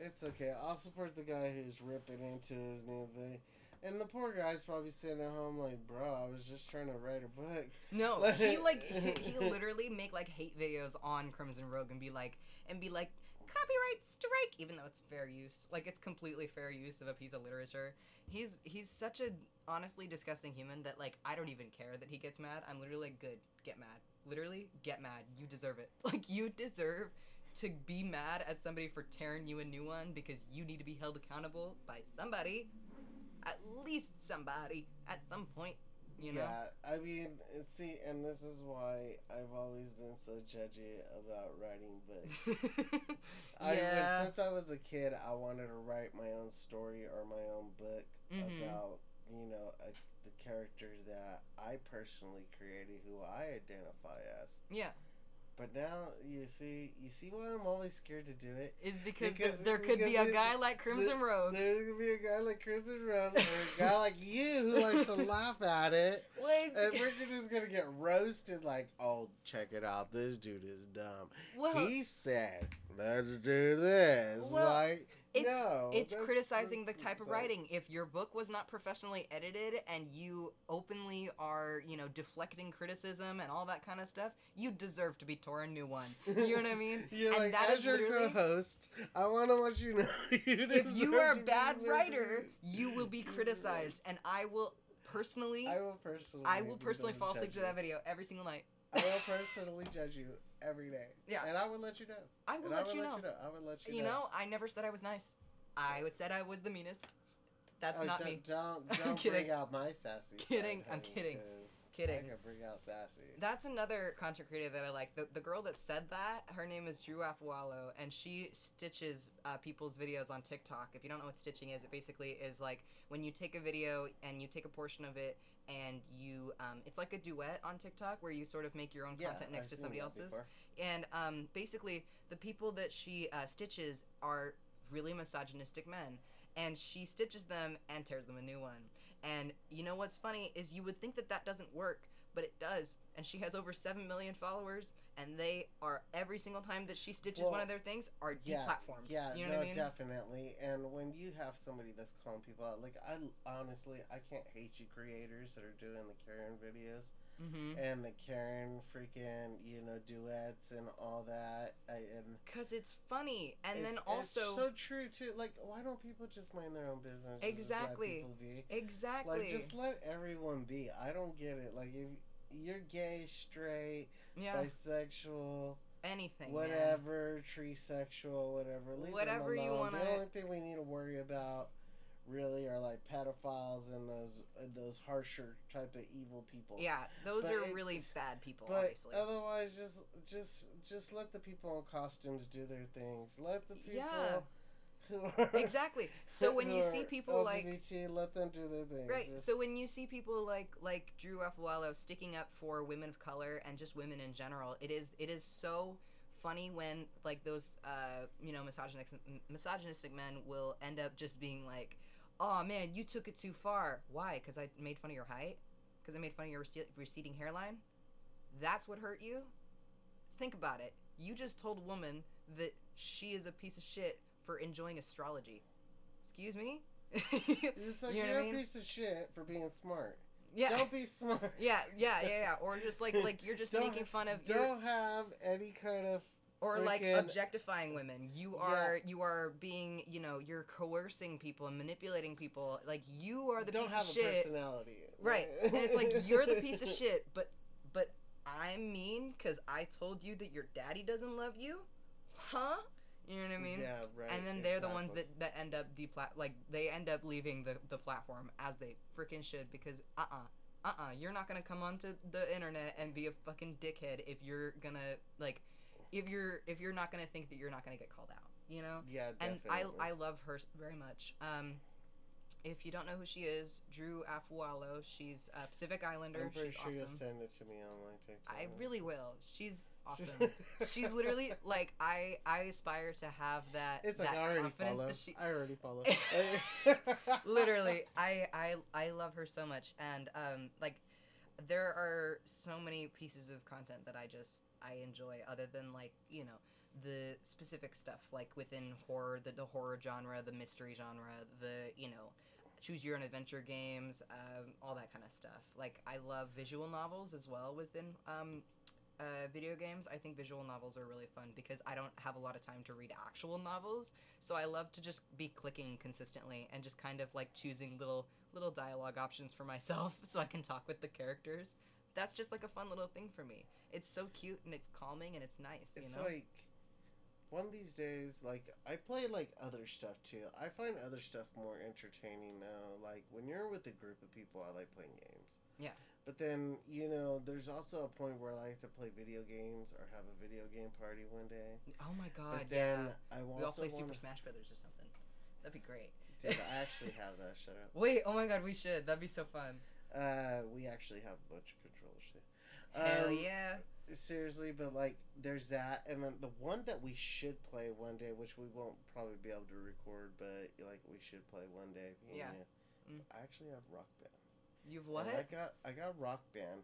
[SPEAKER 2] It's okay. I'll support the guy who's ripping into his movie. And the poor guy's probably sitting at home like, bro, I was just trying to write a book.
[SPEAKER 1] No, he like he, he literally make like hate videos on Crimson Rogue and be like and be like copyright strike even though it's fair use. Like it's completely fair use of a piece of literature. He's he's such a honestly disgusting human that like I don't even care that he gets mad. I'm literally like good, get mad. Literally, get mad. You deserve it. Like you deserve to be mad at somebody for tearing you a new one because you need to be held accountable by somebody. At least somebody at some point, you know.
[SPEAKER 2] Yeah, I mean, see, and this is why I've always been so judgy about writing books. I
[SPEAKER 1] yeah.
[SPEAKER 2] since I was a kid, I wanted to write my own story or my own book
[SPEAKER 1] Mhm.
[SPEAKER 2] about you know a, the character that I personally created, who I identify as.
[SPEAKER 1] yeah.
[SPEAKER 2] But now you see, you see why I'm always scared to do it.
[SPEAKER 1] Is because,
[SPEAKER 2] Because-
[SPEAKER 1] there could be a guy like Crimson
[SPEAKER 2] There-
[SPEAKER 1] Rogue.
[SPEAKER 2] There's gonna be a guy like Crimson Rose or a guy like you who likes to laugh at it.
[SPEAKER 1] Wait,
[SPEAKER 2] And we're just gonna get roasted like, oh, check it out, this dude is dumb.
[SPEAKER 1] well,
[SPEAKER 2] he said, let's do this.
[SPEAKER 1] Well,
[SPEAKER 2] like,
[SPEAKER 1] it's
[SPEAKER 2] no.
[SPEAKER 1] it's criticizing the type of
[SPEAKER 2] like-
[SPEAKER 1] writing. If your book was not professionally edited and you openly are, you know, deflecting criticism and all that kind of stuff, you deserve to be torn a new one. You know what I mean?
[SPEAKER 2] You're
[SPEAKER 1] and
[SPEAKER 2] like,
[SPEAKER 1] that
[SPEAKER 2] as
[SPEAKER 1] is
[SPEAKER 2] your co-host, I want to let you know. you
[SPEAKER 1] If you are a bad writer, you will be criticized, and I will personally,
[SPEAKER 2] I will personally.
[SPEAKER 1] I will personally fall asleep to that video every single night.
[SPEAKER 2] I will personally judge you every day.
[SPEAKER 1] Yeah.
[SPEAKER 2] And I will let you know.
[SPEAKER 1] I will let
[SPEAKER 2] I will
[SPEAKER 1] you
[SPEAKER 2] let
[SPEAKER 1] know.
[SPEAKER 2] you know. I will let you, know.
[SPEAKER 1] You know, I never said I was nice. I said I was the meanest. That's
[SPEAKER 2] Oh,
[SPEAKER 1] not
[SPEAKER 2] don't,
[SPEAKER 1] me.
[SPEAKER 2] Don't
[SPEAKER 1] I'm
[SPEAKER 2] don't
[SPEAKER 1] kidding.
[SPEAKER 2] bring out my sassy.
[SPEAKER 1] Kidding,
[SPEAKER 2] side,
[SPEAKER 1] I'm kidding. Kidding.
[SPEAKER 2] I can bring out sassy.
[SPEAKER 1] That's another content creator that I like. The, the girl that said that, her name is Drew Afualo, and she stitches uh, people's videos on TikTok. If you don't know what stitching is, it basically is like when you take a video and you take a portion of it and you, um, it's like a duet on TikTok where you sort of make your own
[SPEAKER 2] Yeah,
[SPEAKER 1] content next
[SPEAKER 2] I've
[SPEAKER 1] to somebody else's.
[SPEAKER 2] before.
[SPEAKER 1] And um, basically, the people that she uh, stitches are really misogynistic men. And she stitches them and tears them a new one. And you know what's funny is you would think that that doesn't work, but it does. And she has over 7 million followers, and they are, every single time that she stitches one of their things, are
[SPEAKER 2] Yeah,
[SPEAKER 1] deplatformed.
[SPEAKER 2] yeah,
[SPEAKER 1] you know
[SPEAKER 2] no,
[SPEAKER 1] what I mean?
[SPEAKER 2] definitely. And when you have somebody that's calling people out, like I honestly, I can't hate you creators that are doing the Karen videos
[SPEAKER 1] Mm-hmm.
[SPEAKER 2] and the Karen freaking, you know, duets and all that. I, and
[SPEAKER 1] Because it's funny. And
[SPEAKER 2] it's,
[SPEAKER 1] then
[SPEAKER 2] it's
[SPEAKER 1] also.
[SPEAKER 2] so true too. Like, why don't people just mind their own business? and just let
[SPEAKER 1] Exactly.
[SPEAKER 2] people be?
[SPEAKER 1] exactly.
[SPEAKER 2] Like, just let everyone be. I don't get it. Like, if you're gay, straight,
[SPEAKER 1] yeah.
[SPEAKER 2] bisexual,
[SPEAKER 1] anything. man.
[SPEAKER 2] tree sexual, whatever, leave
[SPEAKER 1] Whatever
[SPEAKER 2] them
[SPEAKER 1] you
[SPEAKER 2] alone.
[SPEAKER 1] wanna-
[SPEAKER 2] The only thing we need to worry about really are like pedophiles and those and those harsher type of evil people.
[SPEAKER 1] Yeah, those
[SPEAKER 2] But
[SPEAKER 1] are
[SPEAKER 2] it-
[SPEAKER 1] really bad people,
[SPEAKER 2] But
[SPEAKER 1] obviously.
[SPEAKER 2] otherwise, just just just let the people in costumes do their things. Let the people
[SPEAKER 1] Yeah.
[SPEAKER 2] who are
[SPEAKER 1] exactly. So when you see people like
[SPEAKER 2] LGBT, let them do their things.
[SPEAKER 1] Right. So when you see people like like Drew Afualo sticking up for women of color and just women in general, it is it is so funny when like those uh you know misogynistic misogynistic men will end up just being like, "Oh man, you took it too far. Why? Because I made fun of your height. Because I made fun of your rece- receding hairline. That's what hurt you. Think about it. You just told a woman that she is a piece of shit for enjoying astrology. Excuse me."
[SPEAKER 2] it's like
[SPEAKER 1] you know what I
[SPEAKER 2] a
[SPEAKER 1] mean?
[SPEAKER 2] piece of shit for being smart.
[SPEAKER 1] yeah.
[SPEAKER 2] Don't be smart.
[SPEAKER 1] Yeah, yeah, yeah, yeah. Or just like like you're just making fun of
[SPEAKER 2] Don't have any kind of
[SPEAKER 1] or like objectifying women. You are you are being you know you're coercing people and manipulating people. Like you are the
[SPEAKER 2] don't
[SPEAKER 1] piece
[SPEAKER 2] have
[SPEAKER 1] of
[SPEAKER 2] a
[SPEAKER 1] shit,
[SPEAKER 2] personality.
[SPEAKER 1] right? And it's like you're the piece of shit, but but I'm mean because I told you that your daddy doesn't love you, huh? You know what I mean?
[SPEAKER 2] yeah, right.
[SPEAKER 1] and then they're the ones that, that end up deplat like they end up leaving the, the platform as they freaking should because uh-uh uh-uh you're not gonna come onto the internet and be a fucking dickhead if you're gonna like if you're if you're not gonna think that you're not gonna get called out you know
[SPEAKER 2] Yeah, definitely. and.
[SPEAKER 1] I, I love her very much um if you don't know who she is drew afualo she's a pacific islander
[SPEAKER 2] I'm pretty
[SPEAKER 1] she's
[SPEAKER 2] sure you'll
[SPEAKER 1] awesome
[SPEAKER 2] send it to me on my TikTok.
[SPEAKER 1] i really will she's awesome she's literally like I I aspire to have that
[SPEAKER 2] It's
[SPEAKER 1] that
[SPEAKER 2] like I already
[SPEAKER 1] confidence
[SPEAKER 2] follow.
[SPEAKER 1] that she
[SPEAKER 2] I already follow.
[SPEAKER 1] literally I, I I love her so much and um like there are so many pieces of content that I just I enjoy other than like you know the specific stuff like within horror the, the horror genre the mystery genre the you know choose your own adventure games um, all that kind of stuff like I love visual novels as well within um, uh, video games, I think visual novels are really fun because I don't have a lot of time to read actual novels. So I love to just be clicking consistently and just kind of like choosing little little dialogue options for myself so I can talk with the characters. That's just like a fun little thing for me. It's so cute and it's calming and it's nice,
[SPEAKER 2] it's
[SPEAKER 1] you know.
[SPEAKER 2] like one of these days, like I play like other stuff too. I find other stuff more entertaining though. Like when you're with a group of people, I like playing games.
[SPEAKER 1] Yeah.
[SPEAKER 2] But then you know, there's also a point where I like to play video games or have a video game party one day.
[SPEAKER 1] oh my god,
[SPEAKER 2] but then
[SPEAKER 1] yeah.
[SPEAKER 2] I
[SPEAKER 1] We all play
[SPEAKER 2] wanna...
[SPEAKER 1] Super Smash Brothers or something. That'd be great.
[SPEAKER 2] Dude, I actually have that. Shut up.
[SPEAKER 1] Wait, oh my god, we should. That'd be so fun.
[SPEAKER 2] Uh, we actually have a bunch of controllers too.
[SPEAKER 1] Hell
[SPEAKER 2] Um,
[SPEAKER 1] yeah.
[SPEAKER 2] Seriously, but like, there's that, and then the one that we should play one day, which we won't probably be able to record, but like we should play one day. and
[SPEAKER 1] Yeah. Mm.
[SPEAKER 2] I actually have Rock Band.
[SPEAKER 1] You've
[SPEAKER 2] And
[SPEAKER 1] what?
[SPEAKER 2] I got I got Rock Band.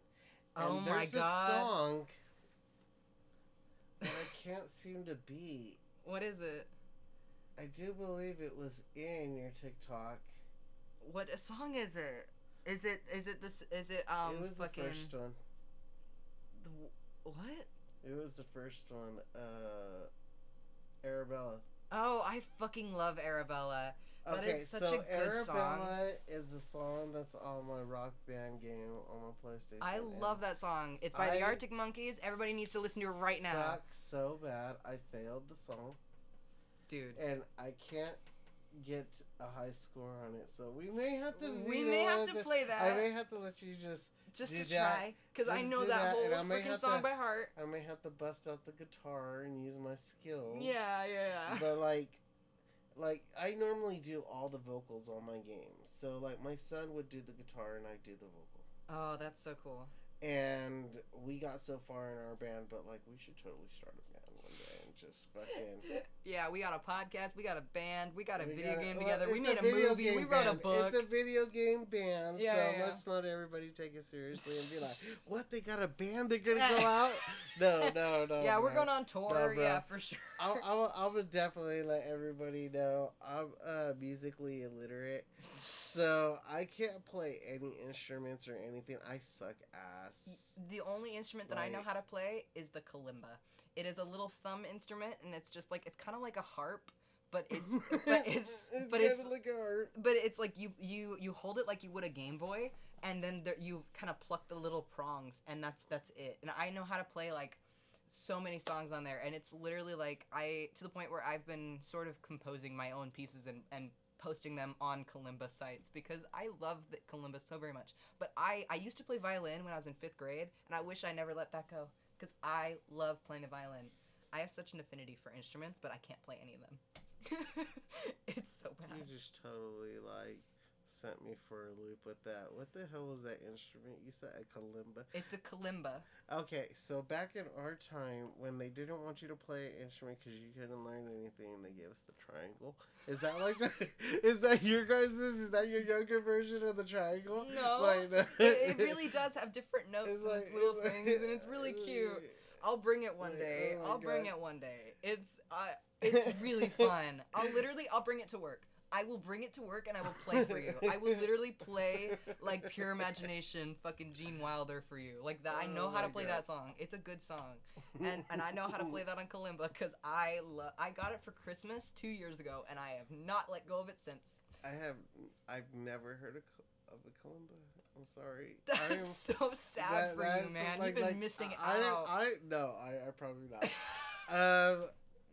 [SPEAKER 1] Oh
[SPEAKER 2] and
[SPEAKER 1] my
[SPEAKER 2] there's
[SPEAKER 1] god.
[SPEAKER 2] a song that I can't seem to beat.
[SPEAKER 1] What is it?
[SPEAKER 2] I do believe it was in your TikTok.
[SPEAKER 1] What a song is it? Is it is it this is it um
[SPEAKER 2] it was
[SPEAKER 1] fucking
[SPEAKER 2] the first one.
[SPEAKER 1] the, what?
[SPEAKER 2] It was the first one. Uh, Arabella.
[SPEAKER 1] Oh, I fucking love Arabella. That
[SPEAKER 2] okay,
[SPEAKER 1] is such
[SPEAKER 2] so
[SPEAKER 1] a good
[SPEAKER 2] Arabella
[SPEAKER 1] song.
[SPEAKER 2] is the song that's on my Rock Band game on my PlayStation.
[SPEAKER 1] I love that song. It's by the Arctic Monkeys. Everybody needs to listen to it right now.
[SPEAKER 2] Suck so bad. I failed the song,
[SPEAKER 1] Dude.
[SPEAKER 2] and I can't get a high score on it. So we may have to.
[SPEAKER 1] We may have to play that.
[SPEAKER 2] I may have to let you just.
[SPEAKER 1] just to try cuz I know that,
[SPEAKER 2] that,
[SPEAKER 1] whole
[SPEAKER 2] and I may
[SPEAKER 1] freaking song
[SPEAKER 2] to-
[SPEAKER 1] by heart.
[SPEAKER 2] I may have to bust out the guitar and use my skills.
[SPEAKER 1] Yeah, yeah, yeah.
[SPEAKER 2] but like like I normally do all the vocals on my games. So like my son would do the guitar and I do the vocal.
[SPEAKER 1] Oh, that's so cool.
[SPEAKER 2] And we got so far in our band, but like we should totally start a band one day and just fucking
[SPEAKER 1] Yeah, we got a podcast, we got a band, we got a
[SPEAKER 2] we
[SPEAKER 1] video
[SPEAKER 2] gotta-
[SPEAKER 1] game
[SPEAKER 2] well,
[SPEAKER 1] together. We
[SPEAKER 2] it's
[SPEAKER 1] made a,
[SPEAKER 2] video
[SPEAKER 1] movie, we
[SPEAKER 2] game
[SPEAKER 1] wrote a
[SPEAKER 2] band.
[SPEAKER 1] book.
[SPEAKER 2] It's a video game band,
[SPEAKER 1] Yeah,
[SPEAKER 2] so
[SPEAKER 1] yeah, yeah.
[SPEAKER 2] let's not everybody take it seriously and be like, "What? They got a band? They're gonna go out?" No, no, no.
[SPEAKER 1] yeah, we're going on tour.
[SPEAKER 2] No,
[SPEAKER 1] yeah, for sure.
[SPEAKER 2] I'll, I'll, I would definitely let everybody know I'm uh, musically illiterate, so I can't play any instruments or anything. I suck ass.
[SPEAKER 1] The only instrument that I know how to play is the kalimba. It is a little thumb instrument, and it's just like it's kind of like a harp, but it's but it's but it's
[SPEAKER 2] like a art.
[SPEAKER 1] but it's like you you you hold it like you would a Game Boy, and then there, you kind of pluck the little prongs, and that's that's it. And I know how to play like so many songs on there, and it's literally like I to the point where I've been sort of composing my own pieces and and posting them on kalimba sites because I love the kalimba so very much. But I I used to play violin when I was in fifth grade, and I wish I never let that go because I love playing the violin. I have such an affinity for instruments, but I can't play any of them. it's so bad.
[SPEAKER 2] You just totally like sent me for a loop with that. What the hell was that instrument? You said a kalimba.
[SPEAKER 1] It's a kalimba.
[SPEAKER 2] Okay, so back in our time, when they didn't want you to play an instrument because you couldn't learn anything, they gave us the triangle. Is that like that? Is that your guys'? Is that your younger version of the triangle?
[SPEAKER 1] No,
[SPEAKER 2] Like,
[SPEAKER 1] it, it really does have different notes
[SPEAKER 2] It's
[SPEAKER 1] and
[SPEAKER 2] like
[SPEAKER 1] its little
[SPEAKER 2] it's like-
[SPEAKER 1] things, and it's really cute. I'll bring it one
[SPEAKER 2] Like,
[SPEAKER 1] day.
[SPEAKER 2] oh
[SPEAKER 1] I'll bring it one day. It's uh, it's really fun. I'll literally I'll bring it to work. I will bring it to work and I will play for you. I will literally play like pure imagination, fucking Gene Wilder for you. Like that. I
[SPEAKER 2] Oh
[SPEAKER 1] know how to play
[SPEAKER 2] God.
[SPEAKER 1] that song. It's a good song, and and I know how to play that on kalimba because I love. I got it for Christmas two years ago, and I have not let go of it since.
[SPEAKER 2] I have. I've never heard of, ca- of a kalimba. I'm sorry.
[SPEAKER 1] That's
[SPEAKER 2] I'm-
[SPEAKER 1] so sad
[SPEAKER 2] that-
[SPEAKER 1] for
[SPEAKER 2] that's,
[SPEAKER 1] you, man.
[SPEAKER 2] like-
[SPEAKER 1] You've been
[SPEAKER 2] like,
[SPEAKER 1] missing
[SPEAKER 2] I, I,
[SPEAKER 1] out.
[SPEAKER 2] I no, I, I probably not. um,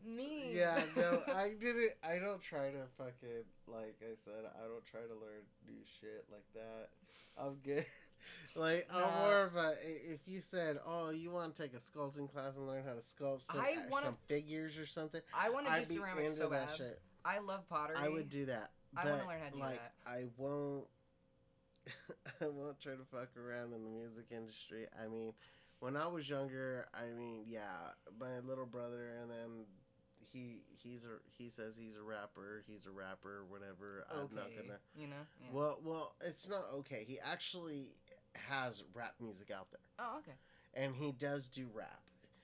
[SPEAKER 1] Me.
[SPEAKER 2] yeah, no, I didn't. I don't try to fucking like I said. I don't try to learn new shit like that. I'm good. Like I'm more of a. If you said, "Oh, you want to take a sculpting class and learn how to sculpt some,
[SPEAKER 1] I
[SPEAKER 2] uh,
[SPEAKER 1] wanna-
[SPEAKER 2] some figures or something,"
[SPEAKER 1] I want to do
[SPEAKER 2] be
[SPEAKER 1] ceramics
[SPEAKER 2] into
[SPEAKER 1] so
[SPEAKER 2] that
[SPEAKER 1] bad.
[SPEAKER 2] shit.
[SPEAKER 1] I love pottery.
[SPEAKER 2] I would do that.
[SPEAKER 1] I wanna learn how to do that.
[SPEAKER 2] I won't. I won't try to fuck around in the music industry. I mean, when I was younger, I mean, yeah, my little brother, and then he he's a he says he's a rapper. He's a rapper, whatever. I'm not gonna.
[SPEAKER 1] You know. Yeah.
[SPEAKER 2] Well, well, it's not okay. He actually has rap music out there,
[SPEAKER 1] oh, okay.
[SPEAKER 2] and he does do rap.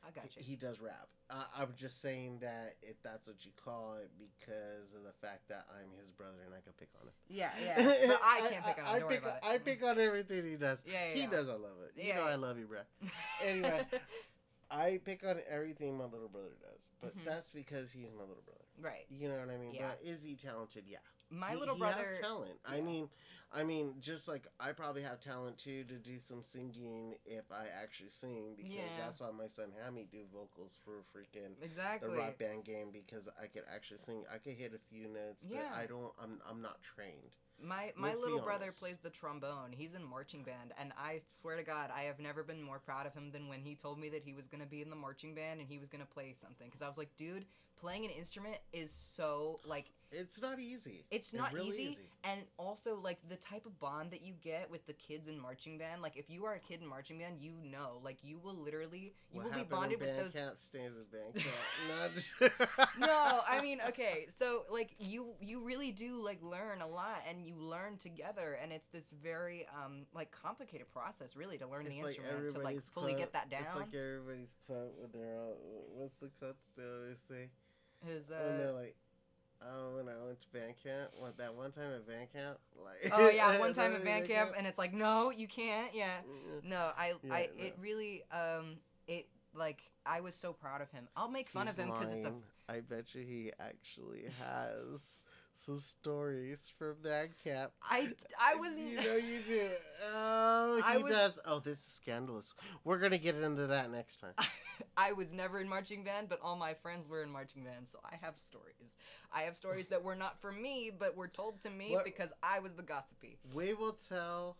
[SPEAKER 1] I got you.
[SPEAKER 2] He does rap. Uh, I'm just saying that if that's what you call it, because of the fact that I'm his brother and I can pick on him.
[SPEAKER 1] yeah, yeah. But I can't pick on him.
[SPEAKER 2] I,
[SPEAKER 1] Don't
[SPEAKER 2] pick,
[SPEAKER 1] it.
[SPEAKER 2] I pick on everything he does.
[SPEAKER 1] Yeah, yeah.
[SPEAKER 2] he
[SPEAKER 1] yeah.
[SPEAKER 2] knows I love it. You
[SPEAKER 1] Yeah,
[SPEAKER 2] know
[SPEAKER 1] yeah.
[SPEAKER 2] I love you, bro. Anyway. I pick on everything my little brother does, but
[SPEAKER 1] Mhm.
[SPEAKER 2] that's because he's my little brother.
[SPEAKER 1] right.
[SPEAKER 2] You know what I mean?
[SPEAKER 1] Yeah.
[SPEAKER 2] But is he talented? Yeah.
[SPEAKER 1] My
[SPEAKER 2] He-
[SPEAKER 1] little
[SPEAKER 2] he
[SPEAKER 1] brother.
[SPEAKER 2] has talent. I mean, I mean, just like I probably have talent too to do some singing if I actually sing because
[SPEAKER 1] Yeah.
[SPEAKER 2] that's why my son had me do vocals for a freaking
[SPEAKER 1] exactly.
[SPEAKER 2] the rock band game because I could actually sing. I could hit a few notes, but I don't. I'm I'm not trained.
[SPEAKER 1] My my
[SPEAKER 2] Let's
[SPEAKER 1] little brother plays the trombone. He's in marching band, and I swear to God, I have never been more proud of him than when he told me that he was gonna be in the marching band and he was gonna play something. Because I was like, dude, playing an instrument is so like
[SPEAKER 2] It's not easy.
[SPEAKER 1] it's
[SPEAKER 2] It
[SPEAKER 1] not
[SPEAKER 2] really
[SPEAKER 1] easy,
[SPEAKER 2] isn't.
[SPEAKER 1] and also like the type of bond that you get with the kids in marching band. Like if you are a kid in marching band, you know, like you will literally you
[SPEAKER 2] what
[SPEAKER 1] will be bonded with those
[SPEAKER 2] Bandcamp stays in Bandcamp. Not just-
[SPEAKER 1] no, I mean, okay, so like you you really do like learn a lot and you learn together and it's this very um like complicated process really to learn
[SPEAKER 2] It's
[SPEAKER 1] the
[SPEAKER 2] like
[SPEAKER 1] instrument to like fully
[SPEAKER 2] quote-
[SPEAKER 1] get that down.
[SPEAKER 2] It's like everybody's quote with their own, what's the quote that they always say?
[SPEAKER 1] His
[SPEAKER 2] when they're
[SPEAKER 1] uh
[SPEAKER 2] like, oh, when I went to band camp, what that one time at band camp, like.
[SPEAKER 1] Oh yeah, one time at
[SPEAKER 2] Band
[SPEAKER 1] camp and it's like no, you can't. Yeah. No, I I
[SPEAKER 2] Yeah,
[SPEAKER 1] it really um it like I was so proud of him. I'll make fun
[SPEAKER 2] He's
[SPEAKER 1] of him because it's a.
[SPEAKER 2] I bet you he actually has some stories from band camp.
[SPEAKER 1] I I was
[SPEAKER 2] You know you do. Oh, he
[SPEAKER 1] was-
[SPEAKER 2] does. Oh, this is scandalous. We're gonna get into that next time.
[SPEAKER 1] I was never in marching band, but all my friends were in marching band, so I have stories. I have stories that were not for me, but were told to me
[SPEAKER 2] What-
[SPEAKER 1] because I was the gossipy.
[SPEAKER 2] We will tell.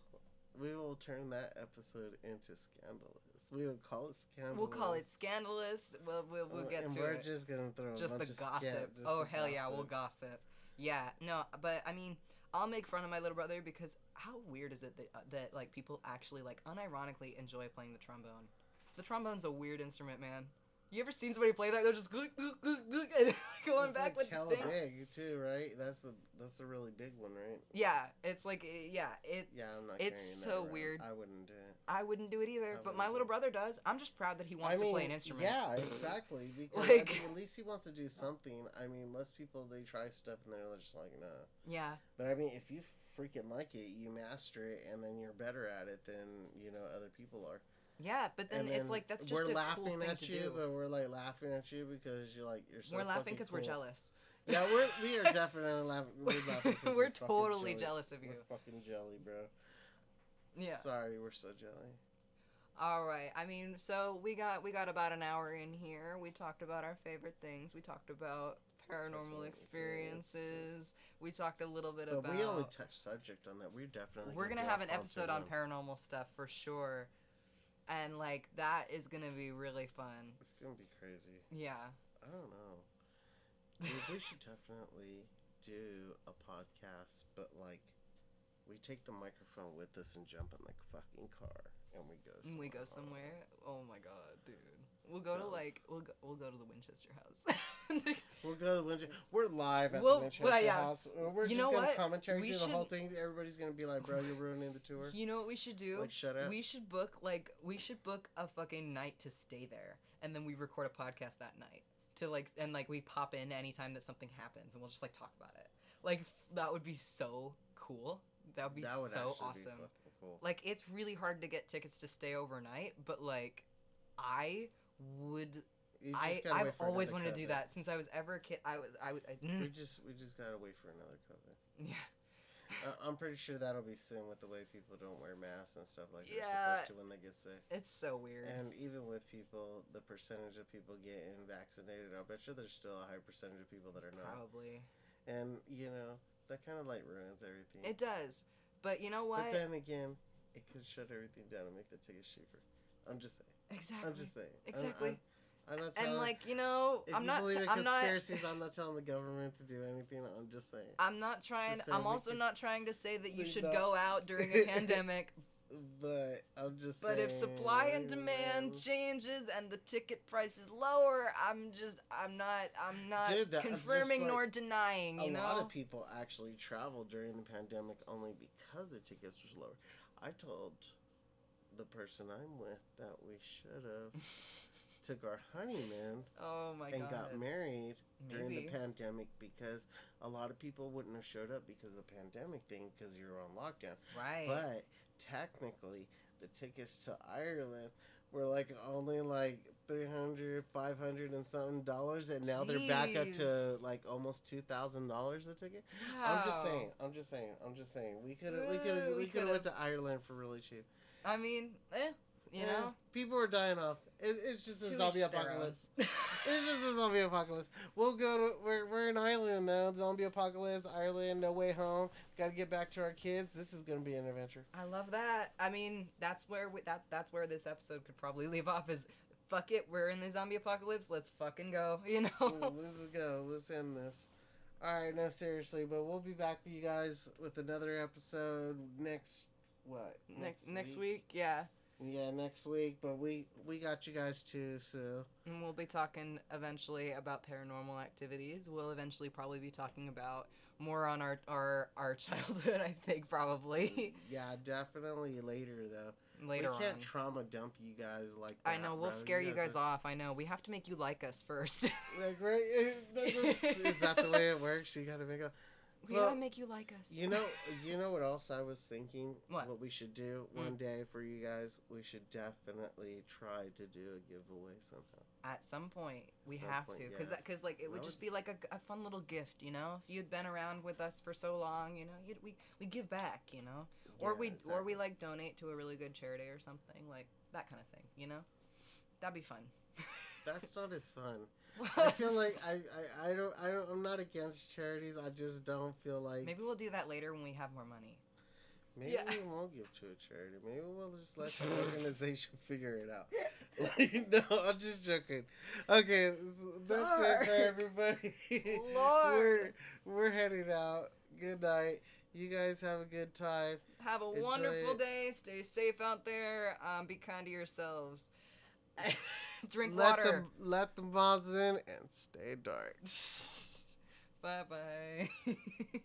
[SPEAKER 2] We will turn that episode into scandalous. We will call it scandalous.
[SPEAKER 1] We'll call it scandalous. We'll we'll, we'll
[SPEAKER 2] Uh,
[SPEAKER 1] get to it.
[SPEAKER 2] we're just gonna throw
[SPEAKER 1] Just the
[SPEAKER 2] bunch of sca-
[SPEAKER 1] gossip.
[SPEAKER 2] just
[SPEAKER 1] oh
[SPEAKER 2] the
[SPEAKER 1] hell yeah, we'll
[SPEAKER 2] gossip.
[SPEAKER 1] Yeah, no, but I mean, I'll make fun of my little brother because how weird is it that uh, that like people actually like unironically enjoy playing the trombone? The trombone's a weird instrument, man. You ever seen somebody play that? They're just gluk, gluk, gluk, gluk, and going
[SPEAKER 2] It's
[SPEAKER 1] back
[SPEAKER 2] like
[SPEAKER 1] with the
[SPEAKER 2] hella
[SPEAKER 1] thing.
[SPEAKER 2] big too, right? That's the that's a really big one, right?
[SPEAKER 1] Yeah, it's like uh, yeah, it
[SPEAKER 2] Yeah, I'm not.
[SPEAKER 1] It's so weird.
[SPEAKER 2] I wouldn't do it.
[SPEAKER 1] I wouldn't do it either,
[SPEAKER 2] I
[SPEAKER 1] but my little
[SPEAKER 2] it.
[SPEAKER 1] brother does. I'm just proud that he wants
[SPEAKER 2] I mean,
[SPEAKER 1] to play an instrument.
[SPEAKER 2] yeah, exactly. Because
[SPEAKER 1] Like-
[SPEAKER 2] I mean, at least he wants to do something. I mean, most people they try stuff and they're just like, no.
[SPEAKER 1] Yeah.
[SPEAKER 2] But I mean, if you freaking like it, you master it, and then you're better at it than you know other people are.
[SPEAKER 1] Yeah, but then,
[SPEAKER 2] And
[SPEAKER 1] it's like that's just
[SPEAKER 2] we're
[SPEAKER 1] a cool
[SPEAKER 2] laughing
[SPEAKER 1] thing
[SPEAKER 2] at you,
[SPEAKER 1] do.
[SPEAKER 2] but we're like laughing at you because you're like you're so.
[SPEAKER 1] we're laughing because we're jealous.
[SPEAKER 2] Yeah, we're we are definitely laughing. We're, laughing
[SPEAKER 1] We're
[SPEAKER 2] fucking
[SPEAKER 1] totally jealous of you.
[SPEAKER 2] We're fucking jelly, bro.
[SPEAKER 1] Yeah.
[SPEAKER 2] Sorry, we're so jelly.
[SPEAKER 1] All right. I mean, so we got we got about an hour in here. We talked about our favorite things. We talked about paranormal experiences. We talked a little bit
[SPEAKER 2] But
[SPEAKER 1] about.
[SPEAKER 2] we only touched subject on that. We're definitely
[SPEAKER 1] We're gonna have an episode on paranormal stuff for sure, and like that is gonna be really fun.
[SPEAKER 2] It's gonna be crazy.
[SPEAKER 1] Yeah.
[SPEAKER 2] I don't know. Dude, we should definitely do a podcast, but like, we take the microphone with us and jump in like fucking car, and we go.
[SPEAKER 1] And we go
[SPEAKER 2] somewhere.
[SPEAKER 1] somewhere. Oh my god, dude. We'll go to like we'll go, we'll go to the Winchester house.
[SPEAKER 2] We'll go to the Winchester. We're live at
[SPEAKER 1] We'll-
[SPEAKER 2] the Winchester
[SPEAKER 1] well, yeah.
[SPEAKER 2] House. We're
[SPEAKER 1] You
[SPEAKER 2] just gonna
[SPEAKER 1] what?
[SPEAKER 2] commentary
[SPEAKER 1] We
[SPEAKER 2] through the whole thing. Everybody's gonna be like, "Bro, you're ruining the tour."
[SPEAKER 1] you know what we should do?
[SPEAKER 2] Like, shut up.
[SPEAKER 1] We should book like we should book a fucking night to stay there, and then we record a podcast that night to like and like we pop in anytime that something happens, and we'll just like talk about it. Like f- that would be so cool. That would be
[SPEAKER 2] that would
[SPEAKER 1] so awesome.
[SPEAKER 2] be cool.
[SPEAKER 1] like it's really hard to get tickets to stay overnight, but like I would. I I've always wanted to do that since I was ever a kid. I was I would I,
[SPEAKER 2] We
[SPEAKER 1] mm,
[SPEAKER 2] just we just gotta wait for another COVID.
[SPEAKER 1] yeah.
[SPEAKER 2] Uh, I'm pretty sure that'll be soon with the way people don't wear masks and stuff like they're
[SPEAKER 1] Yeah.
[SPEAKER 2] supposed to when they get sick.
[SPEAKER 1] It's so weird.
[SPEAKER 2] And even with people, the percentage of people getting vaccinated, I'll bet you there's still a high percentage of people that are not.
[SPEAKER 1] Probably.
[SPEAKER 2] And you know that kind of like ruins everything.
[SPEAKER 1] It does. But you know what?
[SPEAKER 2] But then again, it could shut everything down and make the tickets cheaper. I'm just saying.
[SPEAKER 1] Exactly.
[SPEAKER 2] I'm just saying. I'm-
[SPEAKER 1] Exactly.
[SPEAKER 2] I'm, I'm not
[SPEAKER 1] and like you know,
[SPEAKER 2] if
[SPEAKER 1] I'm
[SPEAKER 2] you
[SPEAKER 1] not.
[SPEAKER 2] believe in
[SPEAKER 1] I'm not.
[SPEAKER 2] conspiracies, I'm not telling the government to do anything. I'm just saying.
[SPEAKER 1] I'm not trying. I'm also not trying to say that you should
[SPEAKER 2] not-
[SPEAKER 1] go out during a pandemic.
[SPEAKER 2] But I'm just
[SPEAKER 1] But
[SPEAKER 2] saying.
[SPEAKER 1] if supply and demand
[SPEAKER 2] man.
[SPEAKER 1] changes and the ticket price is lower, I'm just. I'm not. I'm not
[SPEAKER 2] Dude, that-
[SPEAKER 1] confirming
[SPEAKER 2] like
[SPEAKER 1] nor denying.
[SPEAKER 2] a
[SPEAKER 1] You know.
[SPEAKER 2] A lot of people actually traveled during the pandemic only because the tickets were lower. I told the person I'm with that we should have took our honeymoon
[SPEAKER 1] oh my
[SPEAKER 2] and
[SPEAKER 1] god.
[SPEAKER 2] And got married during the pandemic because a lot of people wouldn't have showed up because of the pandemic thing because you were on lockdown.
[SPEAKER 1] Right.
[SPEAKER 2] But technically, the tickets to Ireland were like only like 300 500 and something dollars and now they're back up to like almost $2000 a ticket i'm just saying i'm just saying i'm just saying we could have we could
[SPEAKER 1] we
[SPEAKER 2] could have went to ireland for really cheap
[SPEAKER 1] I mean, eh, you
[SPEAKER 2] Eh,
[SPEAKER 1] know.
[SPEAKER 2] people are dying off it, it's just a zombie apocalypse it's just a zombie apocalypse. We'll go to we're we're in Ireland now. Zombie apocalypse, Ireland, no way home. Got to get back to our kids. This is gonna be an adventure.
[SPEAKER 1] I love that. I mean, that's where we, that that's where this episode could probably leave off. Is fuck it, we're in the zombie apocalypse. Let's fucking go. You know.
[SPEAKER 2] Ooh, let's go. Let's end this. All right, no seriously, but we'll be back with you guys with another episode next what
[SPEAKER 1] next next week, yeah,
[SPEAKER 2] Yeah, next week. But we we got you guys too. So
[SPEAKER 1] and we'll be talking eventually about paranormal activities. We'll eventually probably be talking about more on our our our childhood. I think probably
[SPEAKER 2] yeah, definitely later though.
[SPEAKER 1] later
[SPEAKER 2] we can't
[SPEAKER 1] on.
[SPEAKER 2] trauma dump you guys like that.
[SPEAKER 1] I know we'll
[SPEAKER 2] bro.
[SPEAKER 1] scare you guys
[SPEAKER 2] are-
[SPEAKER 1] off. I know we have to make you like us first.
[SPEAKER 2] Like, right? Is that the way it works? You gotta make a.
[SPEAKER 1] we
[SPEAKER 2] Well,
[SPEAKER 1] gotta make you like us.
[SPEAKER 2] You know, you know what else I was thinking?
[SPEAKER 1] What?
[SPEAKER 2] we should do
[SPEAKER 1] Mm.
[SPEAKER 2] one day for you guys? We should definitely try to do a giveaway somehow.
[SPEAKER 1] At some point, we
[SPEAKER 2] Some
[SPEAKER 1] have
[SPEAKER 2] point,
[SPEAKER 1] to, because
[SPEAKER 2] yes.
[SPEAKER 1] because like it would just be like a, a fun little gift, you know. If you'd been around with us for so long, you know, we we give back, you know, or
[SPEAKER 2] Yeah,
[SPEAKER 1] we or we like donate to a really good charity or something like that kind of thing, you know. That'd be fun.
[SPEAKER 2] That's not as fun. I feel like I, I, I don't I don't I'm not against charities. I just don't feel like
[SPEAKER 1] maybe we'll do that later when we have more money.
[SPEAKER 2] maybe
[SPEAKER 1] yeah.
[SPEAKER 2] we won't give to a charity. Maybe we'll just let the organization figure it out. Like, no, I'm just joking. Okay, that's it for everybody.
[SPEAKER 1] Lord.
[SPEAKER 2] we're we're heading out. Good night. You guys have a good time.
[SPEAKER 1] Have a
[SPEAKER 2] Enjoy
[SPEAKER 1] wonderful
[SPEAKER 2] it.
[SPEAKER 1] day. Stay safe out there. Um, be kind to yourselves. Drink
[SPEAKER 2] let
[SPEAKER 1] water.
[SPEAKER 2] the let the moms in and stay dark.
[SPEAKER 1] bye bye.